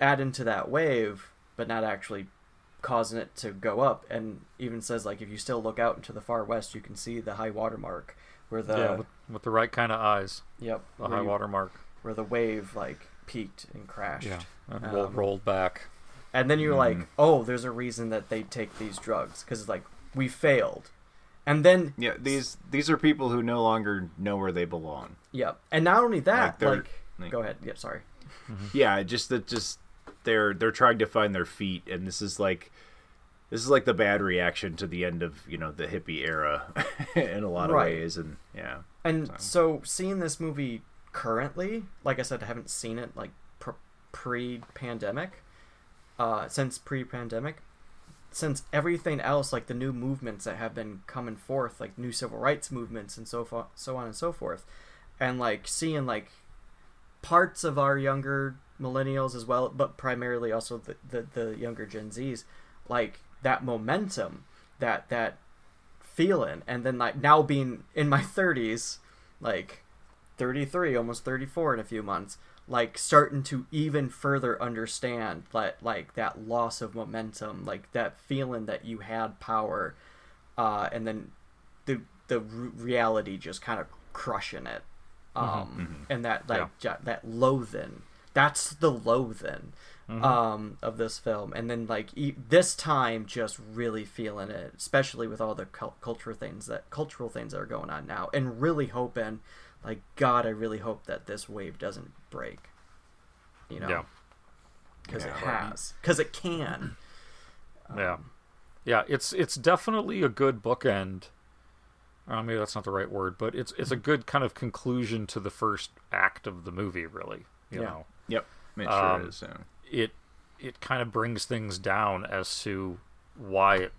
add into that wave, but not actually causing it to go up. And even says like if you still look out into the far west, you can see the high water mark where the yeah with, with the right kind of eyes yep the high you- water mark where the wave like peaked and crashed. yeah and Um, rolled back And then you're Mm-hmm. like, oh, there's a reason that they take these drugs because like we failed, and then Yeah, these these are people who no longer know where they belong. yeah, and not only that, Like, like, like- go ahead. Yep, sorry. Yeah, just that just they're they're trying to find their feet, and this is like this is like the bad reaction to the end of you know the hippie era in a lot of Right. ways, and yeah, And so seeing this movie currently, like I said, I haven't seen it like pre-pandemic, uh, since pre-pandemic, since everything else, like the new movements that have been coming forth, like new civil rights movements and so far, so on and so forth, and like seeing like parts of our younger millennials as well, but primarily also the the, the younger Gen Zs, like that momentum, that that feeling. And then like now being in my 30s like 33 almost 34 in a few months like starting to even further understand that like that loss of momentum like that feeling that you had power uh and then the the reality just kind of crushing it. Um and that like ja- that loathing. That's the loathing um of this film. And then like e- this time just really feeling it especially with all the cul- cultural things that cultural things that are going on now and really hoping like god i really hope that this wave doesn't break. You know? Yeah. because it has. Because it can. Yeah. Yeah it's it's definitely a good bookend. Uh, maybe that's not the right word but it's it's a good kind of conclusion to the first act of the movie really you Yeah. know? Yep, it sure Um, is. Yeah. it it kind of brings things down as to why it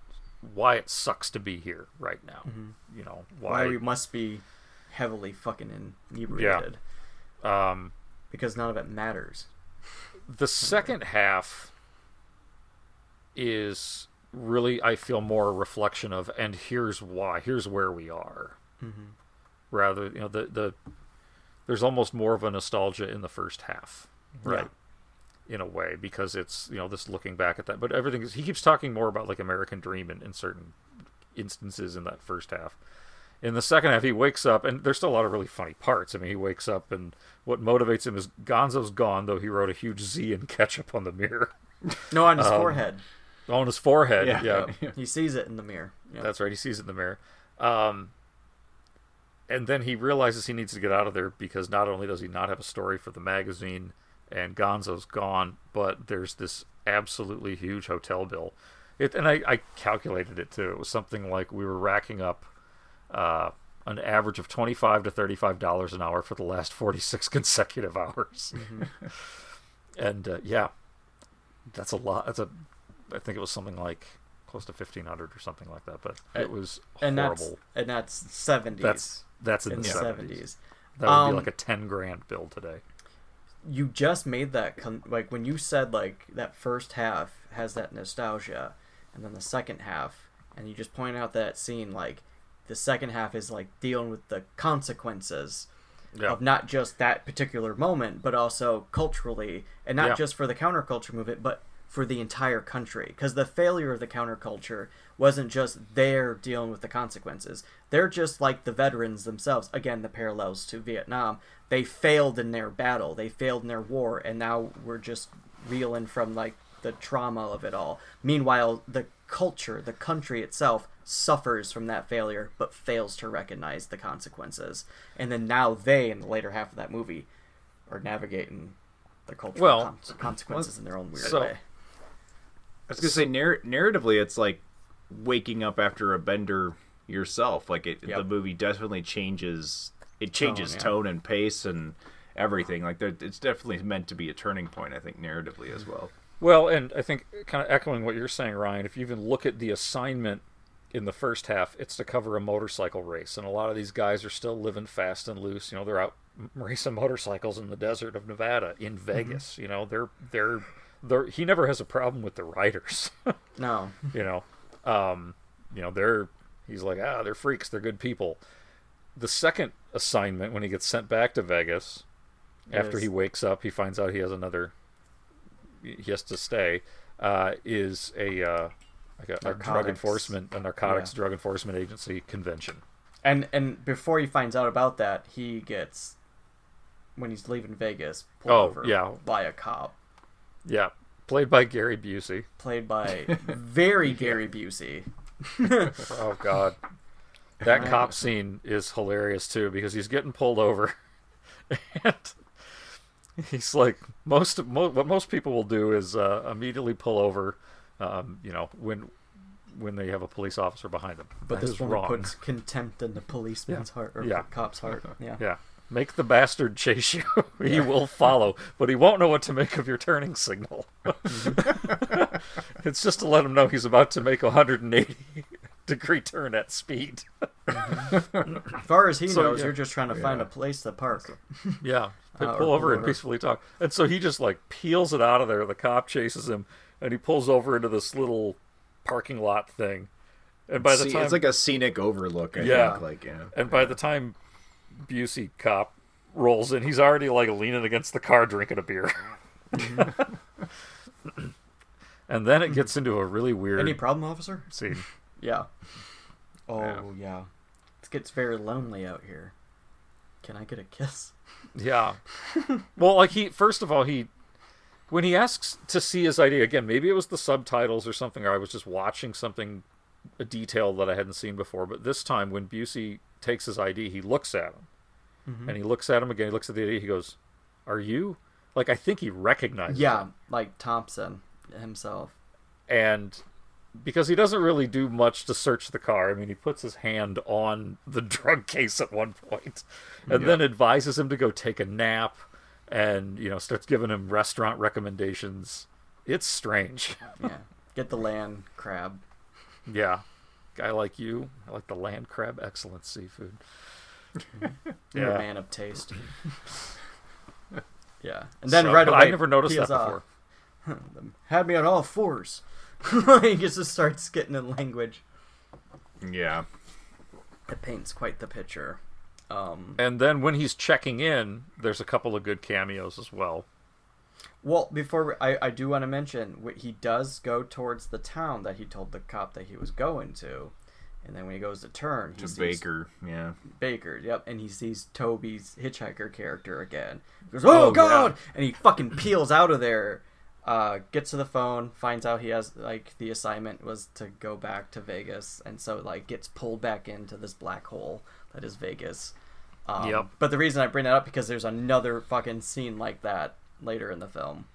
why it sucks to be here right now you know? Why why, we must be heavily fucking inebriated. Um because none of it matters. the second half is really i feel more a reflection of and here's why here's where we are. Mhm. rather you know the the there's almost more of a nostalgia in the first half. Right. In a way because it's you know this looking back at that but everything is he keeps talking more about like american dream in, in certain instances in that first half in the second half he wakes up and there's still a lot of really funny parts i mean he wakes up and what motivates him is gonzo's gone though he wrote a huge z in ketchup on the mirror no on his Um, forehead on his forehead. Yeah. Yeah, He sees it in the mirror. Yeah. that's right. He sees it in the mirror. Um, and then he realizes he needs to get out of there because not only does he not have a story for the magazine and Gonzo's gone, but there's this absolutely huge hotel bill. It, and I, I calculated it too. It was something like we were racking up uh, an average of twenty-five to thirty-five dollars an hour for the last forty-six consecutive hours. and uh, yeah, that's a lot. That's a, I think it was something like close to fifteen hundred or something like that. But it was and that's horrible. and that's seventies. That's that's in, in the seventies. 70s. That would Um, be like a ten grand bill today. you just made that con- like when you said like that first half has that nostalgia and then the second half and you just pointed out that scene like the second half is like dealing with the consequences Yeah. of not just that particular moment but also culturally and not Yeah. just for the counterculture movement but for the entire country. Because the failure of the counterculture wasn't just they're dealing with the consequences. They're just like the veterans themselves. Again the parallels to vietnam. They failed in their battle. They failed in their war and now we're just reeling from like the trauma of it all. Meanwhile the culture the country itself suffers from that failure but fails to recognize the consequences and then now they in the later half of that movie are navigating the cultural Well, con- consequences in their own weird so- way I was gonna say narr- narratively, it's like waking up after a bender yourself. Like it, Yep. the movie definitely changes. It changes yeah. tone and pace and everything. Like it's definitely meant to be a turning point. I think narratively as well. Well, and I think kind of echoing what you're saying, Ryan, if you even look at the assignment in the first half, it's to cover a motorcycle race, and a lot of these guys are still living fast and loose. You know, they're out racing motorcycles in the desert of Nevada, in Vegas. You know, they're they're they're. He never has a problem with the riders. no you know, um, you know they're. He's like, ah, they're freaks. They're good people. The second assignment, when he gets sent back to Vegas, after he wakes up, he finds out he has another. He has to stay. Uh, is a uh, like a, a drug enforcement, a narcotics Yeah. drug enforcement agency convention. and and before he finds out about that he gets when he's leaving vegas pulled Oh, over yeah. by a cop Yeah, played by Gary Busey. played by very gary busey Oh God, that cop scene is hilarious too because he's getting pulled over, and he's like most, mo- what most people will do is uh, immediately pull over, um, you know, when when they have a police officer behind them. but That this wrong. puts contempt in the policeman's heart or Yeah. the cop's heart yeah Yeah. Make the bastard chase you. he will follow, but he won't know what to make of your turning signal. it's just to let him know he's about to make a 180 degree turn at speed. as far as he So, knows yeah. you're just trying to find a place to park Yeah. Uh, pull over and peacefully talk. And so he just like peels it out of there. The cop chases him and he pulls over into this little parking lot thing. And by the See, time it's like a scenic overlook. I Yeah. think. Like yeah. and by the time Busey cop rolls in, he's already like leaning against the car drinking a beer. and then it gets into a really weird any problem officer scene. yeah oh yeah it gets very lonely out here can i get a kiss Yeah. well, like he first of all he when he asks to see his ID again, maybe it was the subtitles or something, or I was just watching something a detail that I hadn't seen before. But this time, when Busey takes his ID, he looks at him, Mhm. and he looks at him again. He looks at the ID. He goes, "Are you?" Like I think he recognizes. yeah him. like thompson himself and because he doesn't really do much to search the car. I mean, he puts his hand on the drug case at one point, and Yeah. then advises him to go take a nap, and you know starts giving him restaurant recommendations. It's strange. yeah get the land crab yeah, guy like you, I like the land crab, excellent seafood. You're a man of taste. yeah, and then So- right away, I never noticed peels that off. Had me on all fours. he just starts getting in language. Yeah. It paints quite the picture. Um, And then when he's checking in, there's a couple of good cameos as well. well, before we- I, I do want to mention wh- he does go towards the town that he told the cop that he was going to, and then when he goes to turn, he To sees Baker. Yeah. Baker, yep, and he sees Tobey's hitchhiker character again. He goes, "Oh, Oh, God!" yeah. and he fucking peels out of there. uh, gets to the phone, finds out he has like the assignment was to go back to Vegas, and so like gets pulled back into this black hole that is Vegas. Um, Yep. But the reason I bring that up because there's another fucking scene like that later in the film.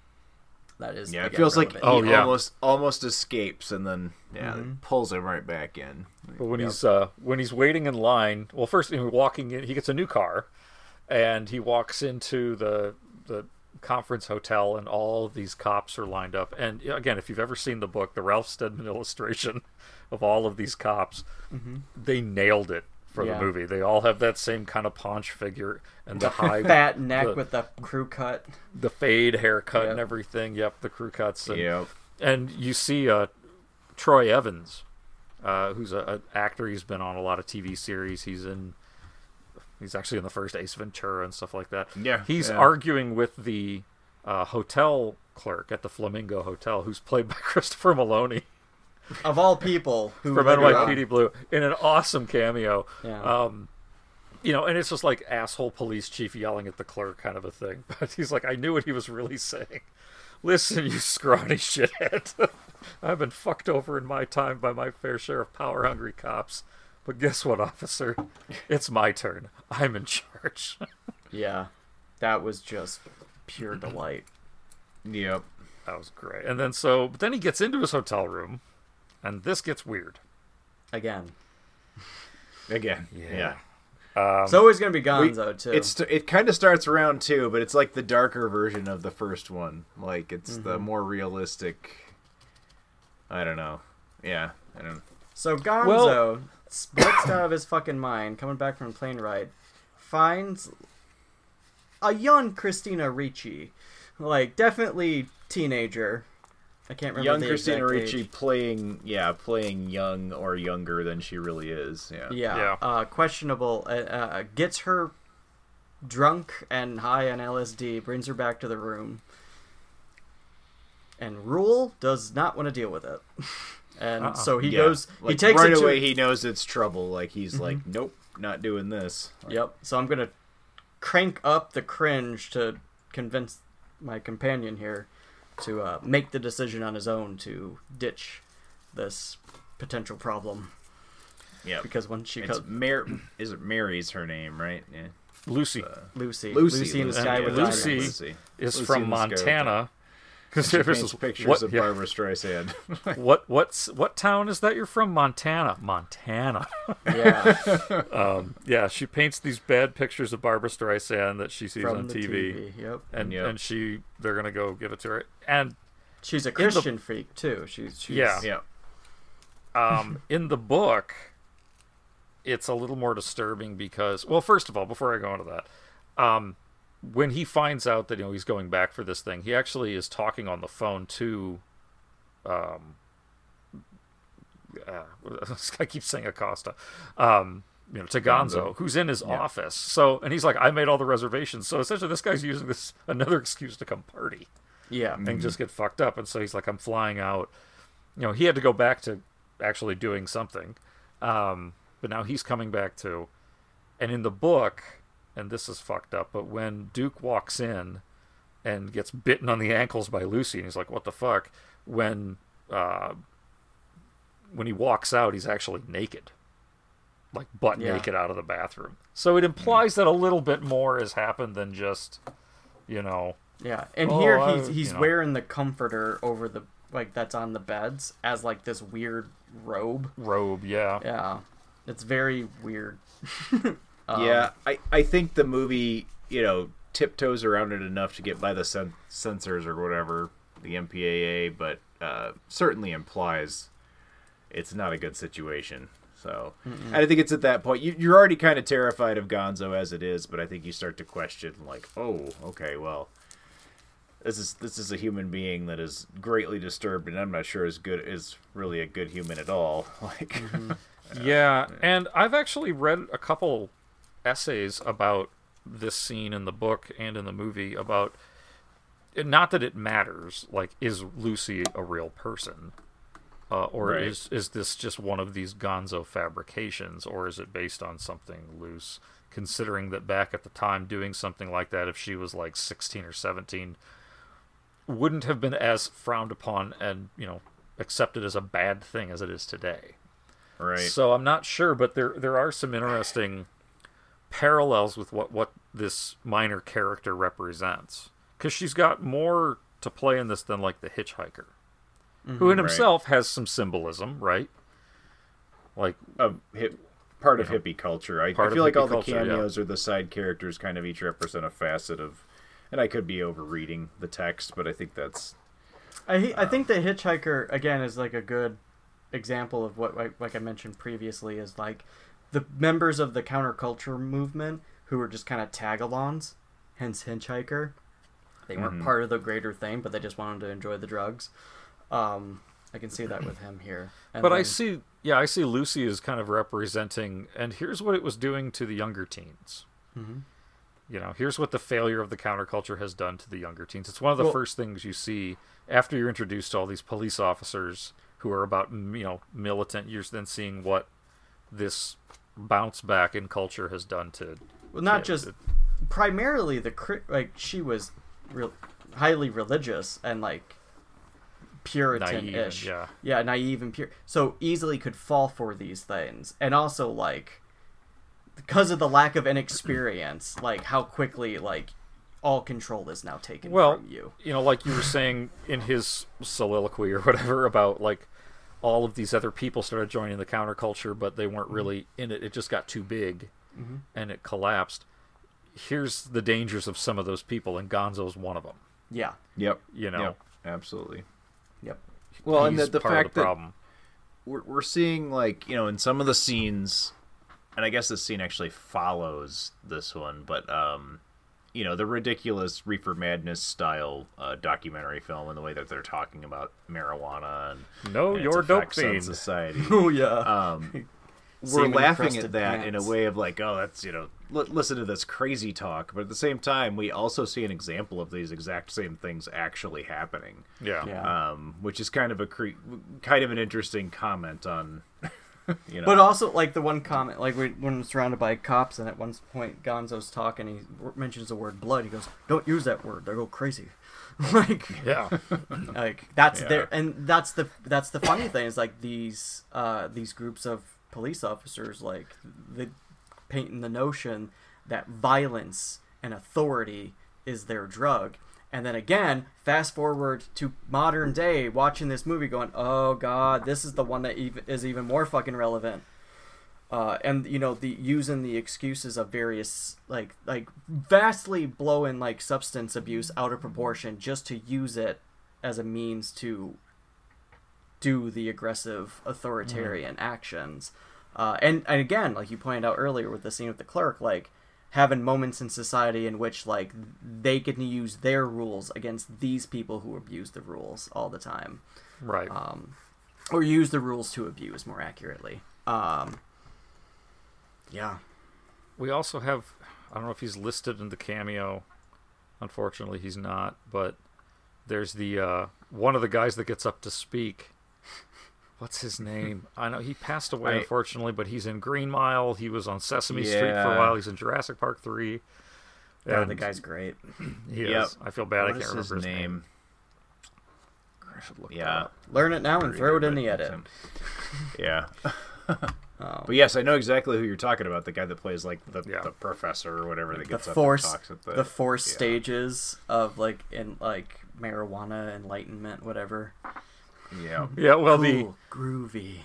That is Yeah, it again, feels like relevant. he Oh, yeah. almost almost escapes and then yeah Mhm. pulls him right back in. But when he's uh, when he's waiting in line, well, first he's walking in, he gets a new car, and he walks into the the conference hotel, and all these cops are lined up. And again, if you've ever seen the book, the Ralph Steadman illustration of all of these cops, Mhm. they nailed it for Yeah. the movie. They all have that same kind of paunch figure and the high fat neck the- with the crew cut. the fade haircut and everything. Yep, the crew cuts. And, Yep. and you see uh, Troy Evans, uh, who's an actor. He's been on a lot of TV series. He's in. He's actually in the first Ace Ventura and stuff like that. Yeah, He's yeah. arguing with the uh, hotel clerk at the Flamingo Hotel, who's played by Christopher Meloni Of all people who from NYPD Blue in an awesome cameo. Yeah. Um, you know, and it's just like asshole police chief yelling at the clerk kind of a thing. But he's like, I knew what he was really saying. Listen, you scrawny shithead. I've been fucked over in my time by my fair share of power hungry cops. But guess what, officer? It's my turn. I'm in charge. Yeah, that was just pure delight. Yep. That was great. And then so, but then he gets into his hotel room, and this gets weird. Again. Again. Yeah. Um, It's always gonna be We- Gonzo too. It's it kind of starts around two, but it's like the darker version of the first one. Like it's the Mhm. more realistic. I don't know. Yeah, I don't. So Gonzo Well- splits out of his fucking mind, coming back from a plane ride, finds a young Christina Ricci, like definitely teenager. I can't remember young the Christina exact Ricci age. playing, yeah, playing young or younger than she really is. Yeah. Yeah, Uh, questionable. Uh, uh, gets her drunk and high on LSD, brings her back to the room, and Raoul does not want to deal with it. And Uh-uh. so he Yeah. goes. he takes right it to away. He knows it's trouble. Like he's like, Mhm. nope, not doing this. Yep. So I'm gonna crank up the cringe to convince my companion here to uh, make the decision on his own to ditch this potential problem. Yeah. Because when she it's comes, Mar- is it Mary's her name, right? Yeah. Lucy. Lucy. Lucy. Lucy in the sky And with Lucy. Lucy. is Lucy from in the Montana. Because She this paints is pictures what, of yeah. Barbra Streisand. what what's what town is that you're from? Montana. Montana. Yeah. um, yeah. She paints these bad pictures of Barbra Streisand that she sees From on TV. TV, yep. And Yep. and she they're gonna go give it to her. And She's a in the- Christian freak too. She's, she's Yeah. yeah. um, in the book, it's a little more disturbing because, well, first of all, before I go into that, um, when he finds out that you know he's going back for this thing, he actually is talking on the phone to, um, uh, I keep saying Acosta, um, you know, to Gonzo, who's in his Yeah. office. So, and he's like, I made all the reservations. So essentially, this guy's using this another excuse to come party yeah. and just get fucked up. And so he's like, I'm flying out. You know, he had to go back to actually doing something. Um, but now he's coming back too. And in the book, and this is fucked up, but when Duke walks in and gets bitten on the ankles by Lucy, and he's like, what the fuck? When, uh, when he walks out, he's actually naked. Like butt Yeah. naked out of the bathroom. So it implies that a little bit more has happened than just, you know, Yeah, and Oh, here he's he's you know. wearing the comforter over the like that's on the beds as like this weird robe. robe, yeah. Yeah, it's very weird. Um, yeah, I, I think the movie, you know, tiptoes around it enough to get by the cen- censors or whatever, the MPAA, but uh, certainly implies it's not a good situation. So, and I think it's at that point you, you're already kind of terrified of Gonzo as it is, but I think you start to question, like, oh, okay, well, this is this is a human being that is greatly disturbed, and I'm not sure is good is really a good human at all. Like, yeah, and I've actually read a couple essays about this scene in the book and in the movie about not that it matters like is Lucy a real person uh, or Right. is is this just one of these gonzo fabrications or is it based on something loose considering that back at the time doing something like that if she was like 16 or 17 wouldn't have been as frowned upon and you know accepted as a bad thing as it is today. Right. So I'm not sure, but there there are some interesting parallels with what what this minor character represents because she's got more to play in this than like the hitchhiker, mm-hmm, who in Right. himself has some symbolism, right? Like a hip, part of know, hippie culture. I, I feel like hippie all the culture, yeah. cameos or the side characters kind of each represent a facet of, and I could be overreading the text, but I think that's I I uh, think the hitchhiker again is like a good example of what like, like I mentioned previously is like the members of the counterculture movement who were just kind of tag-alongs, hence hitchhiker. They weren't Mhm. part of the greater thing, but they just wanted to enjoy the drugs. Um, I can see that with him here. And but I see, yeah, I see Lucy as kind of representing, and here's what it was doing to the younger teens. Mhm. You know, here's what the failure of the counterculture has done to the younger teens. It's one of the Well- first things you see after you're introduced to all these police officers who are about, you know, militant. You're then seeing what this bounce back in culture has done to. well, not kids. just It- primarily the like she was real highly religious and like Puritan-ish. Naive yeah. yeah, naive and pure. So easily could fall for these things, and also like because of the lack of inexperience, like how quickly like all control is now taken well, from you. know, like you were saying in his soliloquy or whatever about like all of these other people started joining the counterculture, but they weren't really in it. It just got too big, Mhm. and it collapsed. Here's the dangers of some of those people, and Gonzo's one of them. Yeah. Yep. You know. Yep. Absolutely. Yep. Well, and He's the, the part of fact the that problem. we're we're seeing like you know in some of the scenes, and I guess this scene actually follows this one, but um, you know the ridiculous reefer madness style uh, documentary film and the way that they're talking about marijuana and No, and you're its dope effects on fiend. society. Oh, yeah. Um, we're laughing at that in a way of like, oh, that's you know, l- listen to this crazy talk, but at the same time, we also see an example of these exact same things actually happening. Yeah. Yeah. Um, which is kind of a cre- kind of an interesting comment on, you know, But also, like the one comment, like we, when we're surrounded by cops, and at one point Gonzo's talking, he mentions the word blood. He goes, "Don't use that word; they'll go crazy." like, Yeah. like that's Yeah. their, and that's the that's the funny thing is like these uh these groups of police officers, like they painting the notion that violence and authority is their drug. And then again, fast forward to modern day, watching this movie, going, "Oh God, this is the one that even, is even more fucking relevant." Uh, and you know, the using the excuses of various like like vastly blowing like substance abuse out of proportion just to use it as a means to do the aggressive authoritarian actions. Uh, and, and again, like you pointed out earlier with the scene with the clerk, like having moments in society in which like they can use their rules against these people who abuse the rules all the time, Right. um, or use the rules to abuse more accurately. Um, yeah, We also have I don't know if he's listed in the cameo. Unfortunately, he's not. But there's the uh, one of the guys that gets up to speak. What's his name? I know he passed away, unfortunately, but he's in Green Mile. He was on Sesame Street for a while. He's in Jurassic Park three. God, the guy's great. He Yep. is. I feel bad. I can't remember his his name. I should look yeah. Learn it now and throw it in the edit. yeah. Um, But yes, I know exactly who you're talking about. The guy that plays like the, Yeah. the professor or whatever that the gets up and talks at the the four yeah. stages of like in like marijuana enlightenment, whatever. Yeah. Yeah, well, the groovy.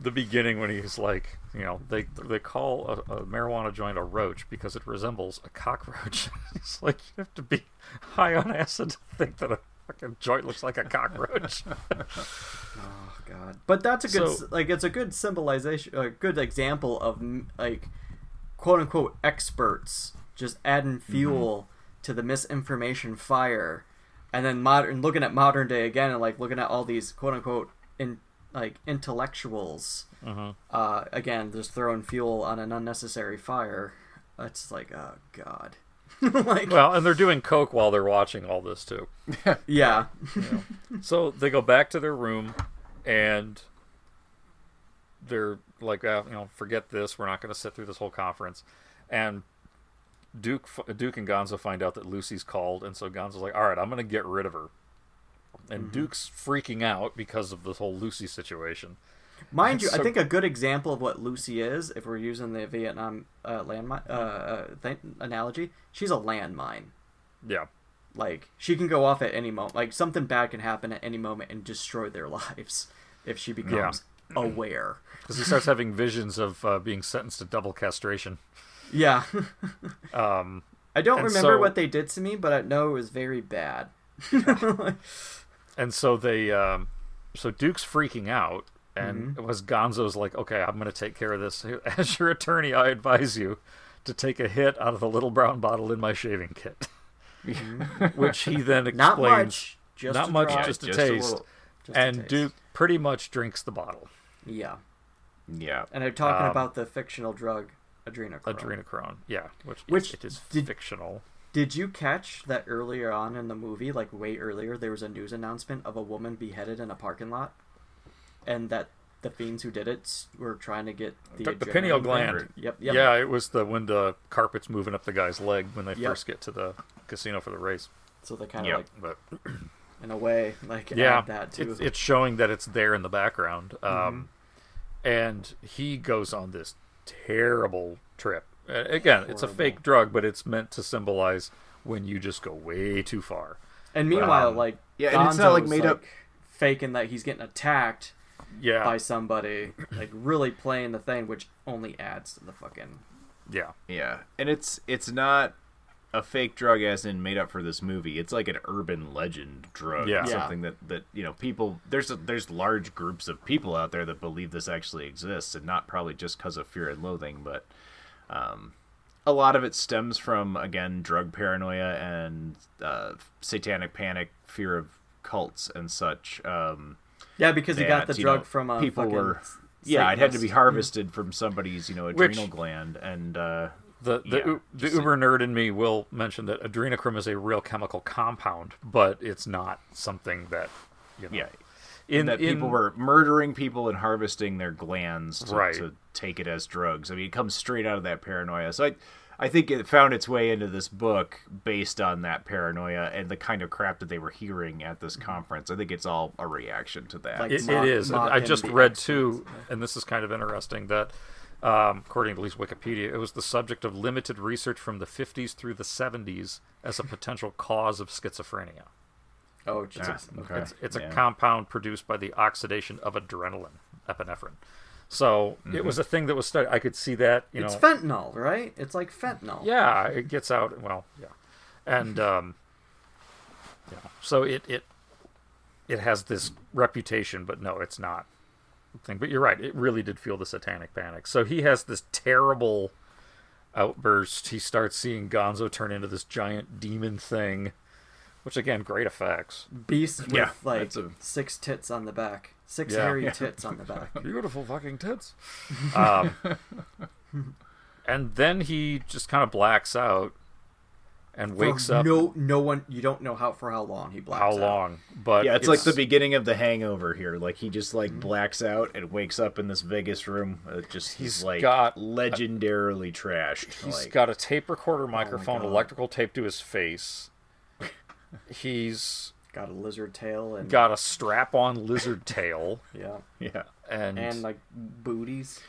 the beginning when he's like, you know, they they call a, a marijuana joint a roach because it resembles a cockroach. it's like you have to be high on acid to think that a fucking joint looks like a cockroach. Oh god. But that's a good So- like it's a good symbolization, a good example of like quote unquote experts just adding mm-hmm. fuel to the misinformation fire, and then modern looking at modern day again and like looking at all these quote unquote in like intellectuals. Uh, again, just throwing fuel on an unnecessary fire. It's like oh god. like well, and they're doing coke while they're watching all this too. yeah. So they go back to their room, and they're like, uh, you know, forget this. We're not going to sit through this whole conference. And Duke, Duke and Gonzo find out that Lucy's called, and so Gonzo's like, all right, I'm going to get rid of her. and Duke's freaking out because of this whole Lucy situation. Mind you, I think a good example of what Lucy is, if we're using the Vietnam uh, landmine uh, uh, th- analogy, she's a landmine. Yeah. Like she can go off at any moment. Like something bad can happen at any moment and destroy their lives if she becomes aware. Because he starts having visions of uh, being sentenced to double castration. Yeah. Um, I don't remember so- what they did to me, but I know it was very bad. And so they, um, so Duke's freaking out, and Mm-hmm. it was Gonzo's like, okay, I'm going to take care of this. As your attorney, I advise you to take a hit out of the little brown bottle in my shaving kit. Which he then explains. Not much, just not a much, drop. just a just a taste. little. Just a and taste. Duke pretty much drinks the bottle. Yeah. Yeah. And they're talking Um, about the fictional drug adrenochrome. Adrenochrome, yeah, which, Which it is did- fictional. Did you catch that earlier on in the movie, like way earlier, there was a news announcement of a woman beheaded in a parking lot, and that the fiends who did it were trying to get the, Took the pineal gland. Yep, yep. Yeah, it was the when the carpet's moving up the guy's leg when they Yep. first get to the casino for the race. So they kind of Yep. like, But in a way, like yeah, add that too. it's, it's showing that it's there in the background. Mm-hmm. Um, and he goes on this terrible trip. Uh, Again, it's a fake drug, but it's meant to symbolize when you just go way too far. and meanwhile, um, like yeah, and it's not, like, Gonzo's, made up- faking that he's getting attacked Yeah, by somebody, like really playing the thing, which only adds to the fucking. yeah, Yeah, and it's it's not a fake drug as in made up for this movie. It's like an urban legend drug. Yeah. Something that that you know people there's a, there's large groups of people out there that believe this actually exists, and not probably just because of fear and loathing, but um, a lot of it stems from again drug paranoia and uh, satanic panic, fear of cults and such. Um, Yeah, because he got the drug know, from a people fucking were yeah it had to be harvested from somebody's you know Which- adrenal gland and uh The the, Yeah, u- the uber nerd in me will mention that adrenochrome is a real chemical compound, but it's not something that you know. yeah in that in, people were murdering people and harvesting their glands to, Right. to take it as drugs. I mean, it comes straight out of that paranoia. So I, I think it found its way into this book based on that paranoia and the kind of crap that they were hearing at this mm-hmm. conference. I think it's all a reaction to that. Like- It, mock- it is. I just read X too, and this is kind of interesting that, um, according to at least Wikipedia, it was the subject of limited research from the 50s through the 70s as a potential cause of schizophrenia. Oh, It's, Jesus. a, okay. it's, it's a compound produced by the oxidation of adrenaline, epinephrine. So it was a thing that was studied. I could see that. You it's know, fentanyl, right? It's like fentanyl. yeah, it gets out. Well, yeah, and um, yeah. So it it it has this reputation, but no, it's not. Thing, but you're right. It really did feel the satanic panic. So he has this terrible outburst. He starts seeing Gonzo turn into this giant demon thing, which again, great effects. Beast with Yeah, like a- six tits on the back. Six Yeah. hairy Yeah. tits on the back. Beautiful fucking tits. Um, and then he just kind of blacks out and wakes For up. No, no one. You don't know how for how long he blacks out. how out. long? But yeah, it's, like the beginning of the Hangover here. Like he just like mm-hmm. blacks out and wakes up in this Vegas room. It just he's, He's like got- legendarily trashed. He's like, got a tape recorder oh microphone, God. electrical tape to his face. He's Got a lizard tail and got a strap-on lizard tail, yeah, yeah. and, and like booties.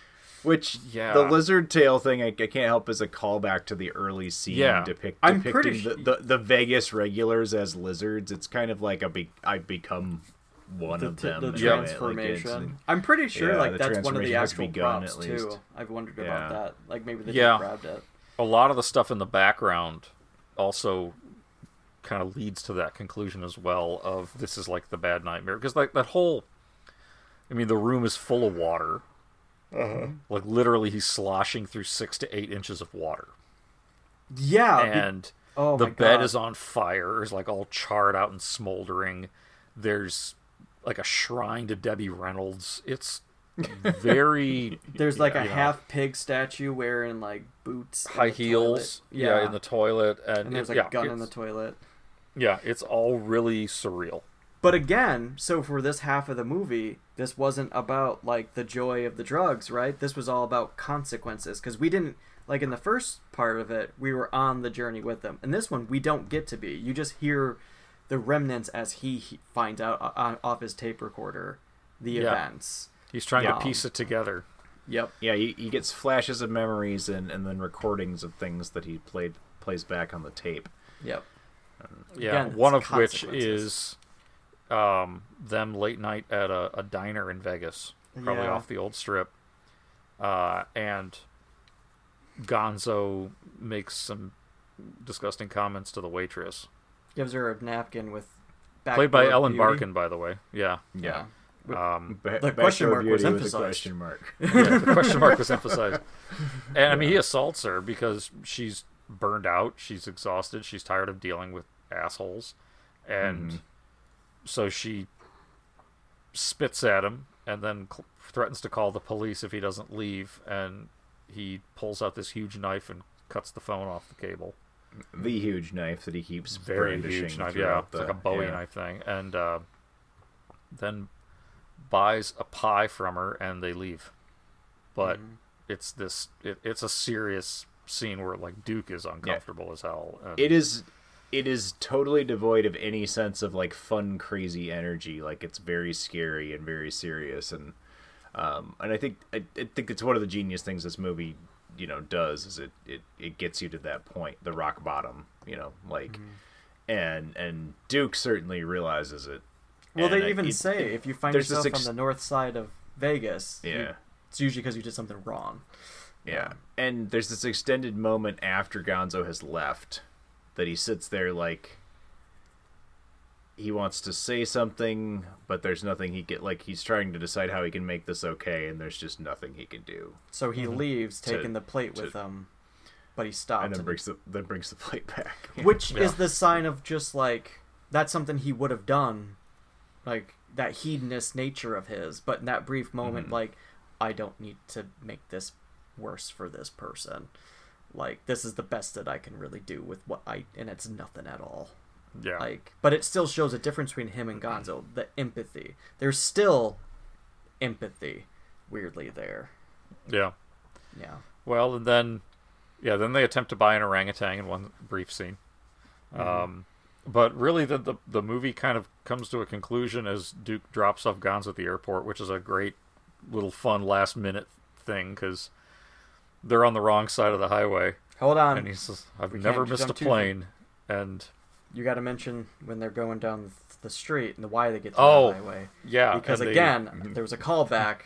Which Yeah. the lizard tail thing I, I can't help as a callback to the early scene Yeah. depict, I'm depicting pretty the, the, the Vegas regulars as lizards. It's kind of like a be- I've become one The, of them. the in a way. transformation. Like, I'm pretty sure yeah, like that's one of the actual begun, props too. I've wondered Yeah. about that. Like maybe they Yeah. just grabbed it. a lot of the stuff in the background also kind of leads to that conclusion as well of this is like the bad nightmare because like that whole i mean the room is full of water Uh-huh. like literally he's sloshing through six to eight inches of water Yeah. be- and oh the bed God. is on fire is like all charred out and smoldering there's like a shrine to debbie reynolds it's very There's like a half pig statue wearing like boots, high heels toilet. yeah. in the toilet and, and there's it- like yeah, a gun in the toilet. yeah it's all really surreal But again, so for this half of the movie, this wasn't about like the joy of the drugs, right? This was all about consequences because we didn't like in the first part of it, we were on the journey with them. In this one, we don't get to be. You just hear the remnants as he, he finds out o- on, off his tape recorder the Yeah. events. He's trying Yeah. to piece it together. Yep. Yeah, he, he gets flashes of memories and, and then recordings of things that he played plays back on the tape. Yep. Yeah, Again, one of which is um, them late night at a, a diner in Vegas, probably Yeah. off the old strip. Uh, and Gonzo makes some disgusting comments to the waitress, Gives her a napkin with. played by Ellen beauty. Barkin, by the way. Yeah, Yeah. Um, Ba- The question mark was Beauty with emphasized. question mark. yeah, the question mark was emphasized. And I mean, he assaults her because she's burned out, she's exhausted, she's tired of dealing with assholes, and Mhm. So she spits at him and then cl- threatens to call the police if he doesn't leave. And he pulls out this huge knife and cuts the phone off the cable. the huge knife that he keeps Very brandishing huge knife, yeah, throughout it's like a Bowie yeah. knife thing, and uh, then buys a pie from her and they leave. But Mm-hmm. it's this, it, it's a serious scene where like Duke is uncomfortable as hell. And It is it is totally devoid of any sense of like fun crazy energy like it's very scary and very serious and um and i think i, I think it's one of the genius things this movie you know does is it it, it gets you to that point the rock bottom you know like Mm-hmm. and and duke certainly realizes it Well, And they I- even it- say if you find yourself ex- on the north side of Vegas, you- Yeah. it's usually because you did something wrong. Yeah. And there's this extended moment after Gonzo has left that he sits there like he wants to say something, but there's nothing he get like he's trying to decide how he can make this okay and there's just nothing he can do. So he leaves, To- taking the plate with him, but he stops And then and- brings the then brings the plate back. which Yeah. is the sign of just like that's something he would have done, like that hedonist nature of his. But in that brief moment, Mhm. like I don't need to make this worse for this person. Like this is the best that I can really do with what I, and it's nothing at all. Yeah. Like, but it still shows a difference between him and Gonzo. The empathy. There's still empathy, weirdly there. Yeah. Yeah. Well, and then, yeah, then they attempt to buy an orangutan in one brief scene. Mhm. Um, but really, the, the the movie kind of comes to a conclusion as Duke drops off Gonzo at the airport, which is a great little fun last minute thing because they're on the wrong side of the highway. Hold on. and he says, "I've We never missed a jump too- plane." And You got to mention when they're going down the street and why they get to Oh, the highway. yeah, Because and they- again, there was a callback.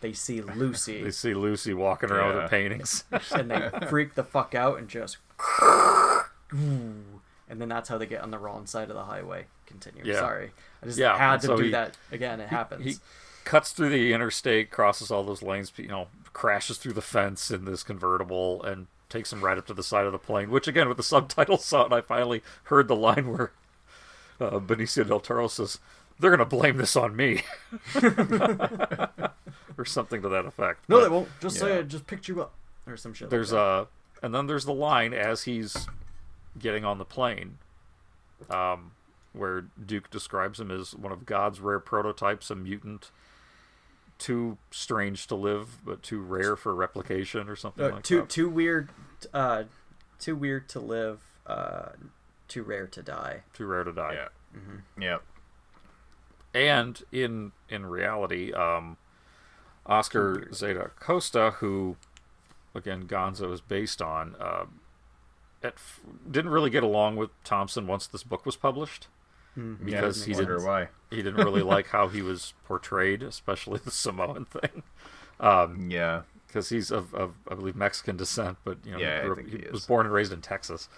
They see Lucy. they see Lucy walking around with Yeah. her paintings. and they freak the fuck out and just. And then that's how they get on the wrong side of the highway. Continue. Yeah. Sorry. I just Yeah, had and to so do he- that again. It he- happens. He cuts through the interstate, crosses all those lanes, you know, crashes through the fence in this convertible, and takes him right up to the side of the plane. Which, again, with the subtitles on, I finally heard the line where uh, Benicio del Toro says, "They're going to blame this on me," or something to that effect. no, But- they won't. Just say yeah. it. Just picked you up. Or some shit. There's like uh and then there's the line as he's getting on the plane, um, where Duke describes him as one of God's rare prototypes, a mutant, too strange to live but too rare for replication or something Uh, like too that. too weird. Uh, too weird to live. Uh, too rare to die. Too rare to die. Yeah. Mm-hmm. Yep. And in in reality, um, Oscar Zeta Acosta, who again Gonzo is based on, uh, at, f- didn't really get along with Thompson once this book was published Mm. because Yeah, he didn't why. he didn't really like how he was portrayed, especially the Samoan thing. Um, yeah, because he's of, of I believe Mexican descent, but you know Yeah, I grew up- he, he was born and raised in Texas.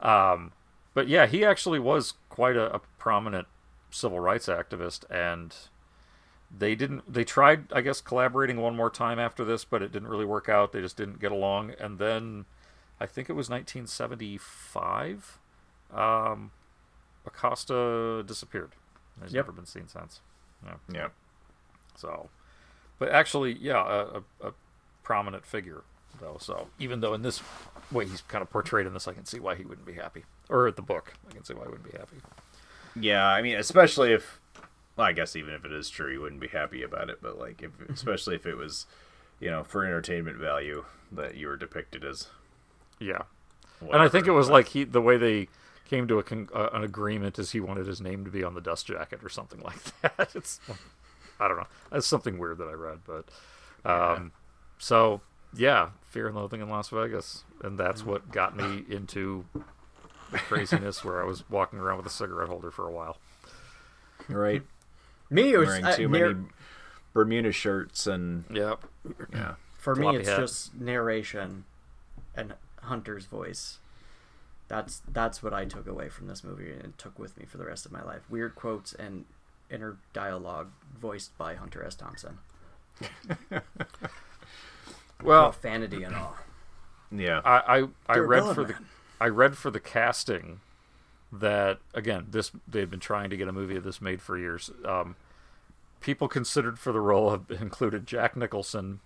Um, but yeah, he actually was quite a, a prominent civil rights activist, and they didn't. They tried, I guess, collaborating one more time after this, but it didn't really work out. They just didn't get along, and then I think it was 1975. Um, Acosta disappeared. He's Yep. never been seen since. Yeah. Yep. So, but actually, yeah, a, a, a prominent figure though. So even though in this way he's kind of portrayed in this, I can see why he wouldn't be happy. Or the book, I can see why he wouldn't be happy. Yeah, I mean, especially if, well, I guess even if it is true, you wouldn't be happy about it. But like, if especially if it was, you know, for entertainment value that you were depicted as. Yeah. and I think it was like he the way they came to a con- uh, an agreement as he wanted his name to be on the dust jacket or something like that. It's I don't know. It's something weird that I read, but um, so yeah, Fear and Loathing in Las Vegas, and that's what got me into the craziness where I was walking around with a cigarette holder for a while. Right. Me, it was Wearing uh, too near- many Bermuda shirts and Yep. yeah. For me, it's hat. just narration and Hunter's voice. That's that's what I took away from this movie and took with me for the rest of my life. Weird quotes and inner dialogue voiced by Hunter S. Thompson. Well, Profanity and all. Yeah. I I, I read God, for the. I read for the casting that again this they've been trying to get a movie of this made for years. Um, people considered for the role have included Jack Nicholson,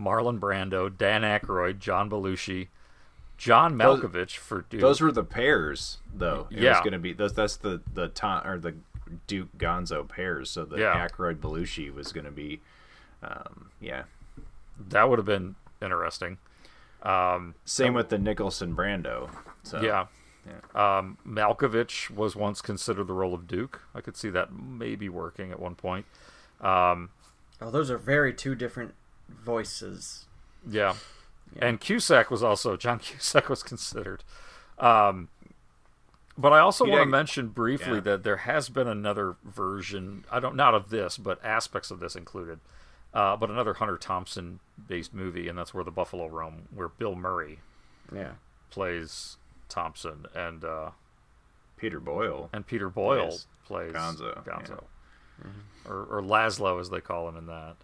Marlon Brando, Dan Aykroyd, John Belushi, John Those- Malkovich for Duke. Those were the pairs, though. It was Yeah. going to be that's that's the the Tom or the Duke Gonzo pairs. So the Yeah. Aykroyd Belushi was going to be, um, yeah. that would have been interesting. Um, Same with the Nicholson Brando. So yeah. yeah. Um, Malkovich was once considered the role of Duke. I could see that maybe working at one point. Um, Oh, those are very two different voices. Yeah. And Cusack was also John Cusack was considered. Um, but I also want to mention briefly yeah. that there has been another version. I don't not of this, but aspects of this included. Uh, but another Hunter Thompson based movie, and that's where the Buffalo Roam, where Bill Murray Yeah. plays Thompson, and uh, Peter Boyle. and Peter Boyle Plays plays Gonzo, Gonzo, or, or Laszlo as they call him in that.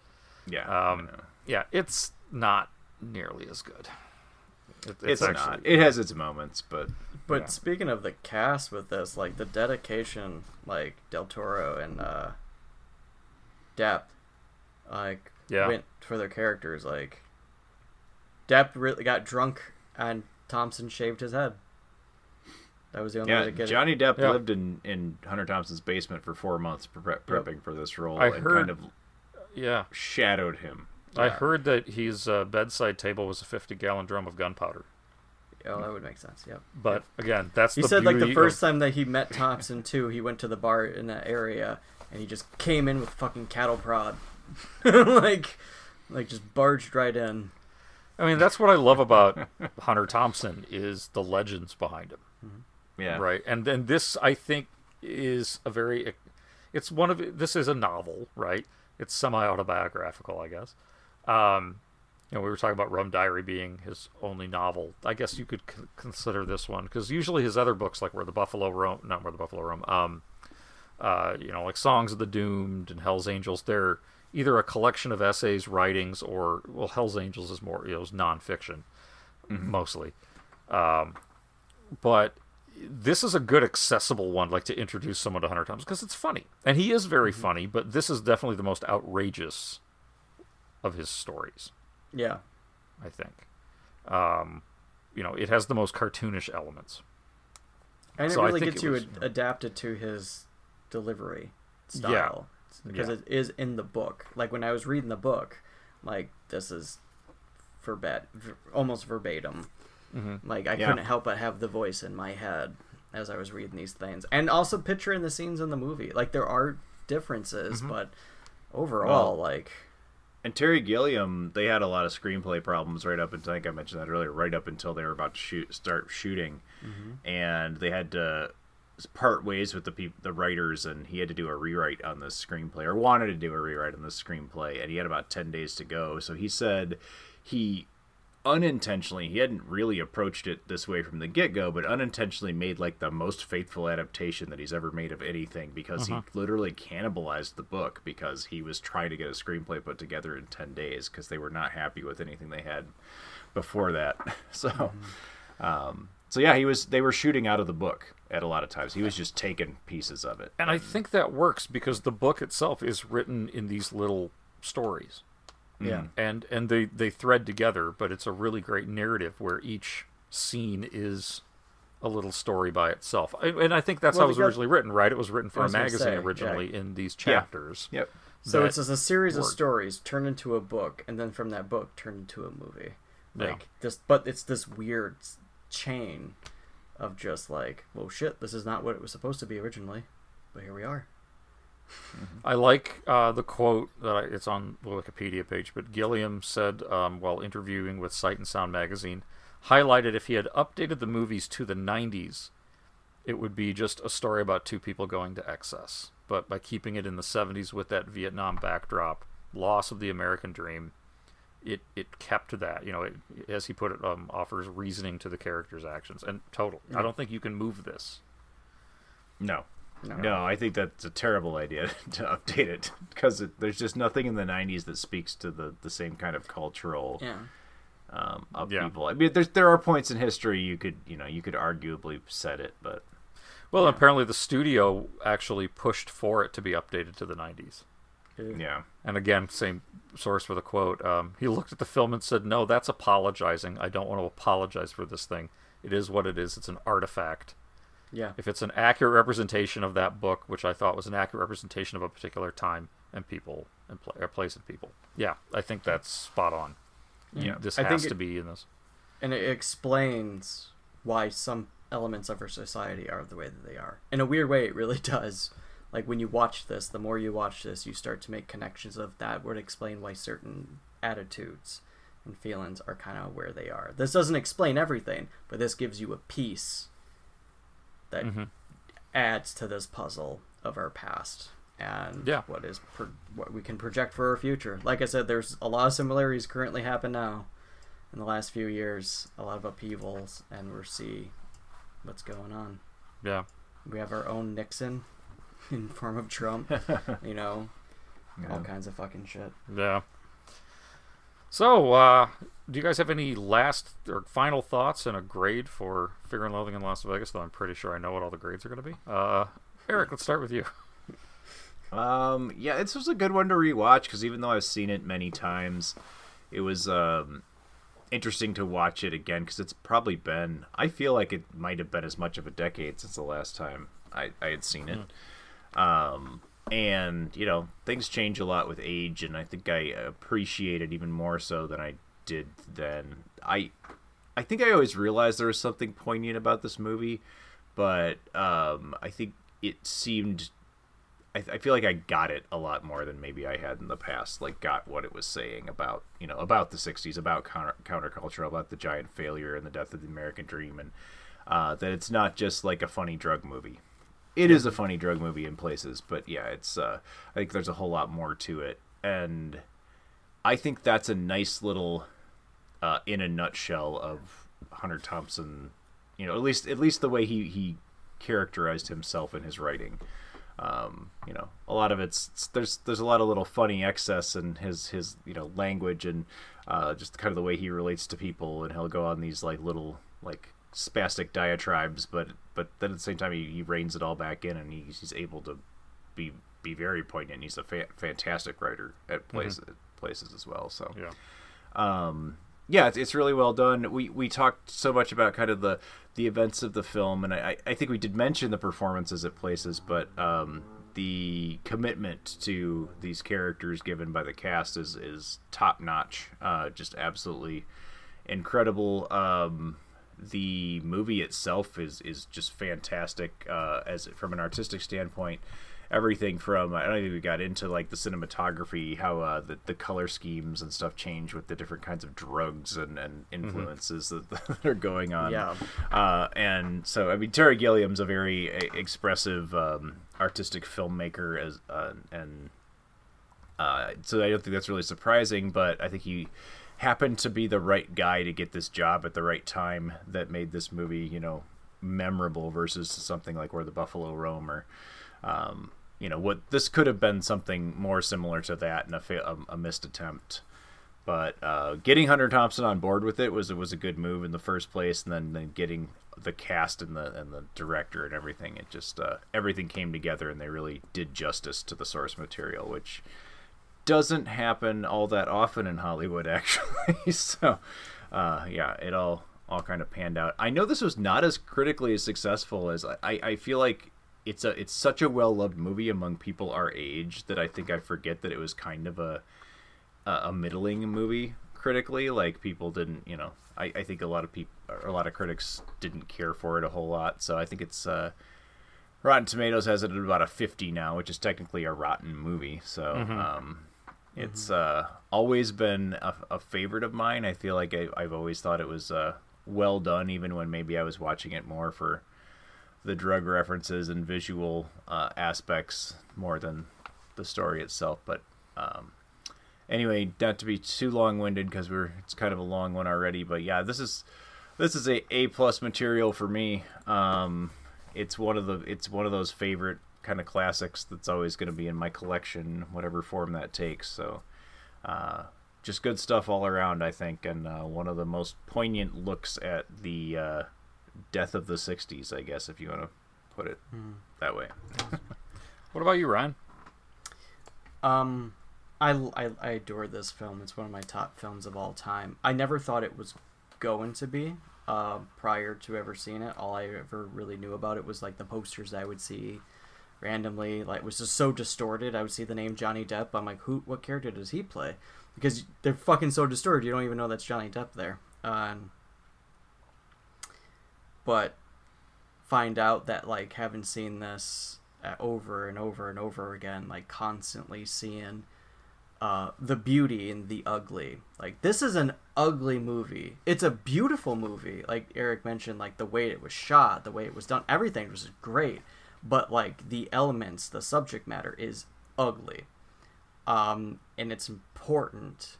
Yeah. Um, yeah, it's not nearly as good. It- it's actually- not. It has its moments, but But Yeah. speaking of the cast with this, like the dedication, like Del Toro and uh, Depp, like Yeah. went for their characters. Like Depp really got drunk and Thompson shaved his head. That was the only way yeah, to get Johnny it. Depp Yeah. lived in in Hunter Thompson's basement for four months, pre- prepping for this role, I and heard- kind of Yeah, shadowed him. I heard that his uh, bedside table was a 50 gallon drum of gunpowder. Oh, that would make sense. Yep. But again, that's He the said like the first of- time that he met Thompson too, he went to the bar in that area and he just came in with fucking cattle prod, like, like just barged right in. I mean, that's what I love about Hunter Thompson is the legends behind him. Yeah. Right. And then this, I think, is a very. It's one of. This is a novel, right? It's semi autobiographical, I guess. Um, you know, we were talking about Rum Diary being his only novel. I guess you could c- consider this one because usually his other books, like Where the Buffalo Roam, not Where the Buffalo Roam, um, uh, you know, like Songs of the Doomed and Hell's Angels, they're either a collection of essays, writings, or well, Hell's Angels is more, you know, is nonfiction mostly. Um, but this is a good accessible one, like to introduce someone to Hunter Thompson because it's funny, and he is very funny. But this is definitely the most outrageous of his stories. Yeah. I think. Um, you know, it has the most cartoonish elements. And So it I really think gets it you was- ad- adapted to his delivery Yeah. style because Yeah. it is in the book. Like when I was reading the book, like this is verbat, ver- almost verbatim. Mhm. Like I Yeah. couldn't help but have the voice in my head as I was reading these things, and also picturing the scenes in the movie. Like there are differences, Mm-hmm. but overall, Well, like And Terry Gilliam, they had a lot of screenplay problems right up until I think I mentioned that earlier, right up until they were about to shoot, start shooting, mm-hmm. and they had to part ways with the the writers, and he had to do a rewrite on the screenplay, or wanted to do a rewrite on the screenplay, and he had about ten days to go. So he said he unintentionally he hadn't really approached it this way from the get-go but unintentionally made like the most faithful adaptation that he's ever made of anything because he literally cannibalized the book because he was trying to get a screenplay put together in 10 days because they were not happy with anything they had before that. So um so yeah he was they were shooting out of the book at a lot of times. He was just taking pieces of it. And I think that works because the book itself is written in these little stories. Yeah, mm. and and they they thread together but it's a really great narrative where each scene is a little story by itself and i think that's Well, how it was you got- originally written right it was written for I a was gonna magazine say, yeah. originally in these chapters yep So it's just a series of stories turned into a book, and then from that book turned into a movie. Yeah. This, but it's this weird chain of just like, well, shit, this is not what it was supposed to be originally, but here we are. I like uh, the quote that I, it's on the Wikipedia page, but Gilliam said um, while interviewing with Sight and Sound magazine, highlighted if he had updated the movies to the 90s, it would be just a story about two people going to excess. But by keeping it in the 70s with that Vietnam backdrop, loss of the American dream, it, it kept that. You know, it, as he put it, um, offers reasoning to the character's actions. And total. I don't think you can move this. No. No. I think that's a terrible idea to update it because there's just nothing in the 90s that speaks to the, the same kind of cultural Yeah. um, Yeah. I mean, there's there are points in history you could you know you could arguably set it, but Well, apparently the studio actually pushed for it to be updated to the 90s. yeah, And again, same source for the quote. Um, he looked at the film and said, "No, that's apologizing. I don't want to apologize for this thing. It is what it is. It's an artifact. Yeah. If it's an accurate representation of that book, which I thought was an accurate representation of a particular time and people and or place and people, yeah, I think that's spot on. Yeah. this I has it- to be in this. and it explains why some elements of our society are the way that they are. In a weird way, it really does. Like when you watch this, the more you watch this, you start to make connections of that would explain why certain attitudes and feelings are kind of where they are. This doesn't explain everything, but this gives you a piece that Mhm. adds to this puzzle of our past and Yeah. what is pro- what we can project for our future. Like I said, there's a lot of similarities currently happen now in the last few years, a lot of upheavals, and we'll see what's going on. Yeah. We have our own Nixon in form of Trump, you know, all kinds of fucking shit. Yeah. So, uh, do you guys have any last or final thoughts and a grade for Fear and Loathing in Las Vegas? Though I'm pretty sure I know what all the grades are going to be. Uh, Eric, let's start with you. Um, yeah, this was a good one to rewatch because even though I've seen it many times, it was um, interesting to watch it again because it's probably been. I feel like it might have been as much of a decade since the last time I, I had seen it. Um, and you know, things change a lot with age, and I think I appreciate it even more so than I did then. I I think I always realized there was something poignant about this movie, but um, I think it seemed I, I feel like I got it a lot more than maybe I had in the past. Like, got what it was saying about you know about the '60s, about counter counterculture, about the giant failure and the death of the American dream, and uh, that it's not just like a funny drug movie. It is a funny drug movie in places, but yeah, it's. Uh, I think there's a whole lot more to it, and I think that's a nice little, uh, in a nutshell, of Hunter Thompson. You know, at least at least the way he he characterized himself in his writing um, you know a lot of it's there's there's a lot of little funny excess in his his you know language and uh, just kind of the way he relates to people and he'll go on these like little like spastic diatribes but but then at the same time he, he reins it all back in and he's, he's able to be be very poignant he's a fa- fantastic writer at places places as well so Yeah. um, yeah, it's, it's really well done. We we talked so much about kind of the the events of the film, and I, I think we did mention the performances at places, but um, the commitment to these characters given by the cast is is top notch. Uh, just absolutely incredible. Um, the movie itself is is just fantastic uh, as from an artistic standpoint. Everything from I don't think we got into like the cinematography, how uh, the the color schemes and stuff change with the different kinds of drugs and, and influences that, that are going on. Yeah. Uh, and so I mean Terry Gilliam's a very uh, expressive um, artistic filmmaker as uh, and uh, so I don't think that's really surprising, but I think he happened to be the right guy to get this job at the right time that made this movie, you know, memorable versus something like Where the Buffalo Roam or, um, you know, what this could have been something more similar to that and a, fa- a, missed attempt. But uh, getting Hunter Thompson on board with it was was a good move in the first place, and then, then getting the cast and the and the director and everything, it just uh, everything came together, and they really did justice to the source material, which doesn't happen all that often in Hollywood, actually. so, uh, yeah, it all all kind of panned out. I know this was not as critically as successful as I, I, feel like it's a it's such a well loved movie among people our age that I think I forget that it was kind of a a, a middling movie critically. Like people didn't, you know, I, I think a lot of people, a lot of critics didn't care for it a whole lot. So I think it's uh, Rotten Tomatoes has it at about a fifty now, which is technically a rotten movie. So Mhm. um, it's uh, always been a, a favorite of mine. I feel like I, I've always thought it was uh, well done, even when maybe I was watching it more for the drug references and visual uh, aspects more than the story itself. But um, anyway, not to be too long winded because we're it's kind of a long one already. But yeah, this is this is a A plus material for me. Um, it's one of the it's one of those favorite kind of classics that's always going to be in my collection, whatever form that takes. So. Uh, just good stuff all around, I think, and uh, one of the most poignant looks at the uh, death of the '60s, I guess, if you want to put it Hmm. that way. What about you, Ryan? Um, I, I, I adore this film. It's one of my top films of all time. I never thought it was going to be. Uh, prior to ever seeing it, all I ever really knew about it was like the posters I would see randomly. Like, was just so distorted. I would see the name Johnny Depp. I'm like, who? What character does he play? Because they're fucking so distorted, you don't even know that's Johnny Depp there. Uh, but find out that like having seen this uh, over and over and over again, like constantly seeing uh, the beauty and the ugly. Like this is an ugly movie. It's a beautiful movie. Like Eric mentioned, like the way it was shot, the way it was done, everything was great. But like the elements, the subject matter is ugly. Um, and it's important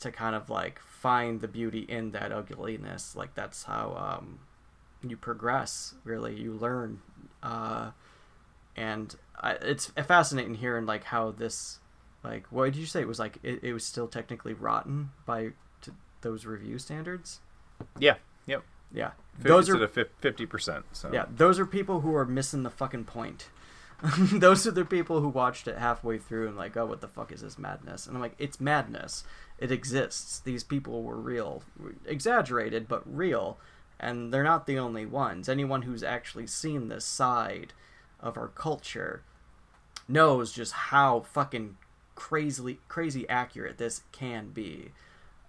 to kind of like find the beauty in that ugliness. Like that's how um, you progress. Really, you learn. Uh, and I, it's fascinating hearing like how this like what did you say it was like it, it was still technically rotten by those review standards Yeah. Yeah. Those those are are fifty percent. So. Yeah those are people who are missing the fucking point. Those are the people who watched it halfway through and like oh what the fuck is this madness? And i'm like it's madness. It exists. These people were real. Exaggerated but real. And they're not the only ones. Anyone who's actually seen this side of our culture knows just how fucking crazily crazy accurate this can be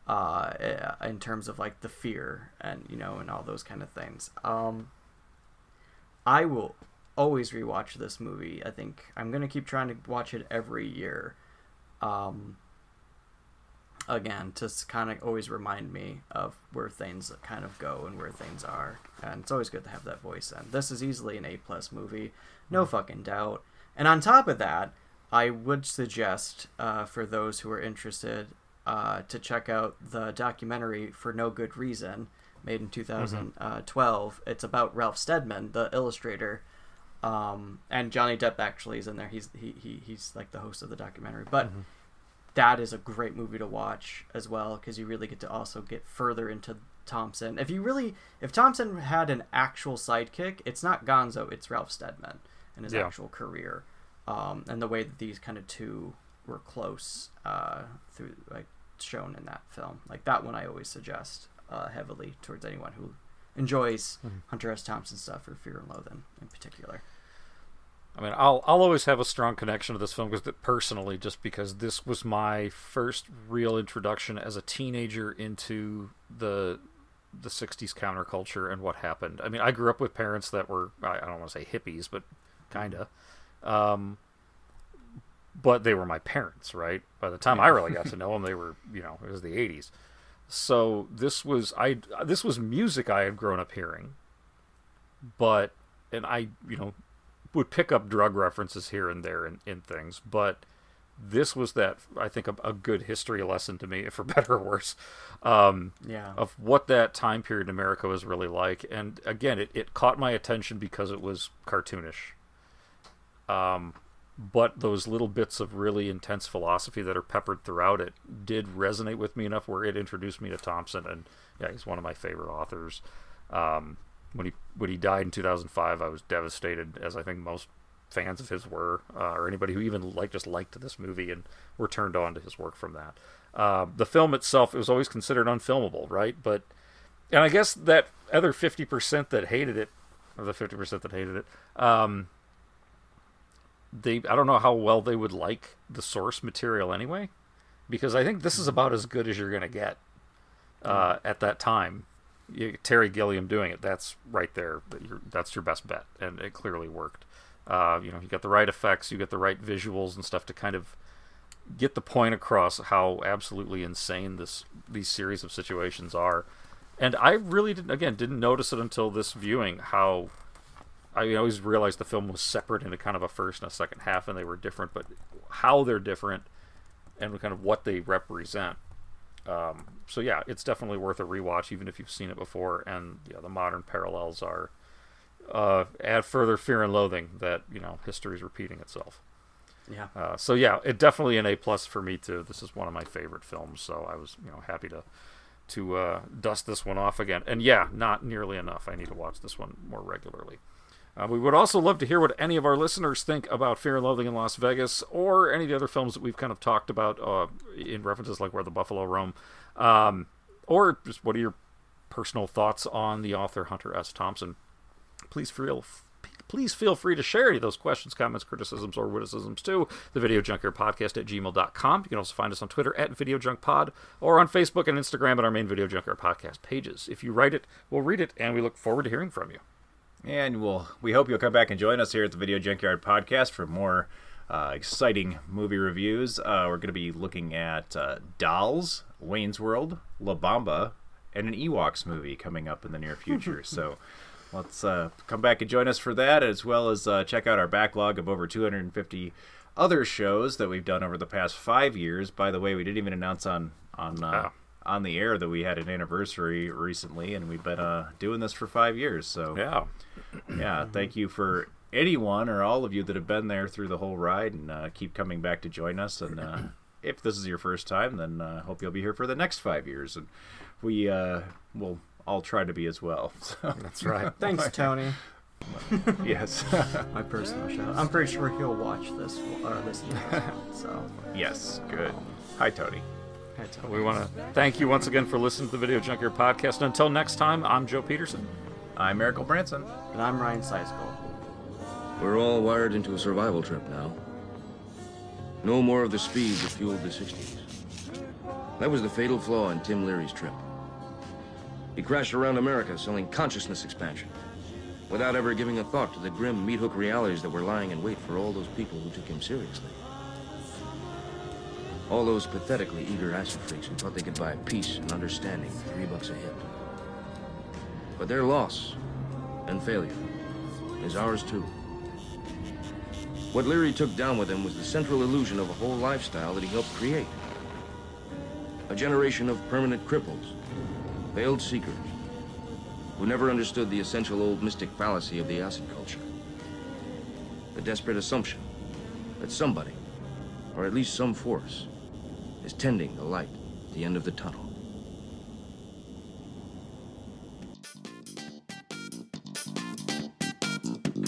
uh in terms of like the fear and you know and all those kind of things. Um i will always rewatch this movie. I think i'm gonna keep trying to watch it every year um again to kind of always remind me of where things kind of go and where things are. And it's always good to have that voice. And this is easily an a plus movie no fucking doubt. And on top of that i would suggest uh, for those who are interested uh, to check out the documentary for no good reason made in 2012 it's about ralph steadman the illustrator um, and johnny depp actually is in there. He's he, he he's like the host of the documentary. But that is a great movie to watch as well because you really get to also get further into Thompson. If you really, if Thompson had an actual sidekick, it's not Gonzo, it's Ralph Steadman and his Yeah. actual career, um, and the way that these kind of two were close uh, through like shown in that film. Like that one, I always suggest uh, heavily towards anyone who enjoys Hunter S. Thompson stuff or Fear and Loathing in particular. I mean, I'll I'll always have a strong connection to this film because personally, just because this was my first real introduction as a teenager into the the '60s counterculture and what happened. I mean, I grew up with parents that were I, I don't want to say hippies, but kinda. Um, but they were my parents, right? By the time I really got to know them, they were you know it was the '80s. So this was I this was music I had grown up hearing, but and I you know would pick up drug references here and there in, in things, but this was that I think a, a good history lesson to me, for better or worse, um, Yeah. of what that time period in America was really like. And again, it, it caught my attention because it was cartoonish. Um, but those little bits of really intense philosophy that are peppered throughout it did resonate with me enough where it introduced me to Thompson, and yeah, he's one of my favorite authors. Um, when he when he died in 2005, I was devastated, as I think most fans of his were, uh, or anybody who even like just liked this movie and were turned on to his work from that. Uh, the film itself it was always considered unfilmable, right? But and I guess that other 50% that hated it, or the 50% that hated it, um, they I don't know how well they would like the source material anyway, because I think this is about as good as you're going to get uh, at that time. You, Terry Gilliam doing it, that's right there. That's your best bet, and it clearly worked. Uh, you know, you got the right effects, you get the right visuals and stuff to kind of get the point across how absolutely insane this these series of situations are. And I really didn't, again, didn't notice it until this viewing how I always realized the film was separate into kind of a first and a second half, and they were different, but how they're different and kind of what they represent. Um, so yeah, it's definitely worth a rewatch, even if you've seen it before. And yeah, the modern parallels are uh, add further fear and loathing that you know history is repeating itself. Yeah. Uh, so yeah, it definitely an A plus for me too. This is one of my favorite films, so I was you know happy to to uh, dust this one off again. And yeah, not nearly enough. I need to watch this one more regularly. Uh, we would also love to hear what any of our listeners think about Fear and Loathing in Las Vegas or any of the other films that we've kind of talked about uh, in references like Where the Buffalo Roam. Um, or just what are your personal thoughts on the author Hunter S. Thompson? Please feel please feel free to share any of those questions, comments, criticisms, or witticisms to the Video Junkyard Podcast at gmail.com. You can also find us on Twitter at Video Junk Pod or on Facebook and Instagram at our main Video Junkyard Podcast pages. If you write it, we'll read it, and we look forward to hearing from you. And we'll we hope you'll come back and join us here at the Video Junkyard Podcast for more uh, exciting movie reviews. Uh, we're going to be looking at uh, Dolls, Wayne's World, La Bamba, and an Ewoks movie coming up in the near future. so let's uh, come back and join us for that, as well as uh, check out our backlog of over 250 other shows that we've done over the past five years. By the way, we didn't even announce on on uh, oh. On the air that we had an anniversary recently, and we've been uh, doing this for five years. So yeah, yeah. Thank you for anyone or all of you that have been there through the whole ride and uh, keep coming back to join us. And uh, if this is your first time, then I hope you'll be here for the next five years. And we will I'll try to be as well. So. That's right. Thanks, Tony. yes. My personal show. I'm pretty sure he'll watch this or listen to this one, so. Yes, good. Hi, Tony. Hi, Tony. We want to thank you once again for listening to the Video Junkyard podcast. And until next time, I'm Joe Peterson. I'm Miracle Branson. And I'm Ryan Seisko. We're all wired into a survival trip now. No more of the speed that fueled the 60s. That was the fatal flaw in Tim Leary's trip. He crashed around America selling consciousness expansion without ever giving a thought to the grim meat hook realities that were lying in wait for all those people who took him seriously. All those pathetically eager acid freaks who thought they could buy peace and understanding for three bucks a hit. But their loss and failure is ours too. What Leary took down with him was the central illusion of a whole lifestyle that he helped create. A generation of permanent cripples veiled seekers who never understood the essential old mystic fallacy of the acid culture. The desperate assumption that somebody, or at least some force, is tending the light at the end of the tunnel.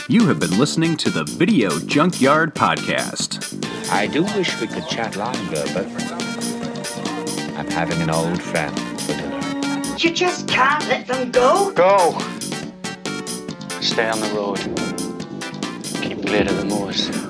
You have been listening to the Video Junkyard Podcast. I do wish we could chat longer, but I'm having an old friend for dinner. You just can't let them go. Go. Stay on the road. Keep clear of the moors.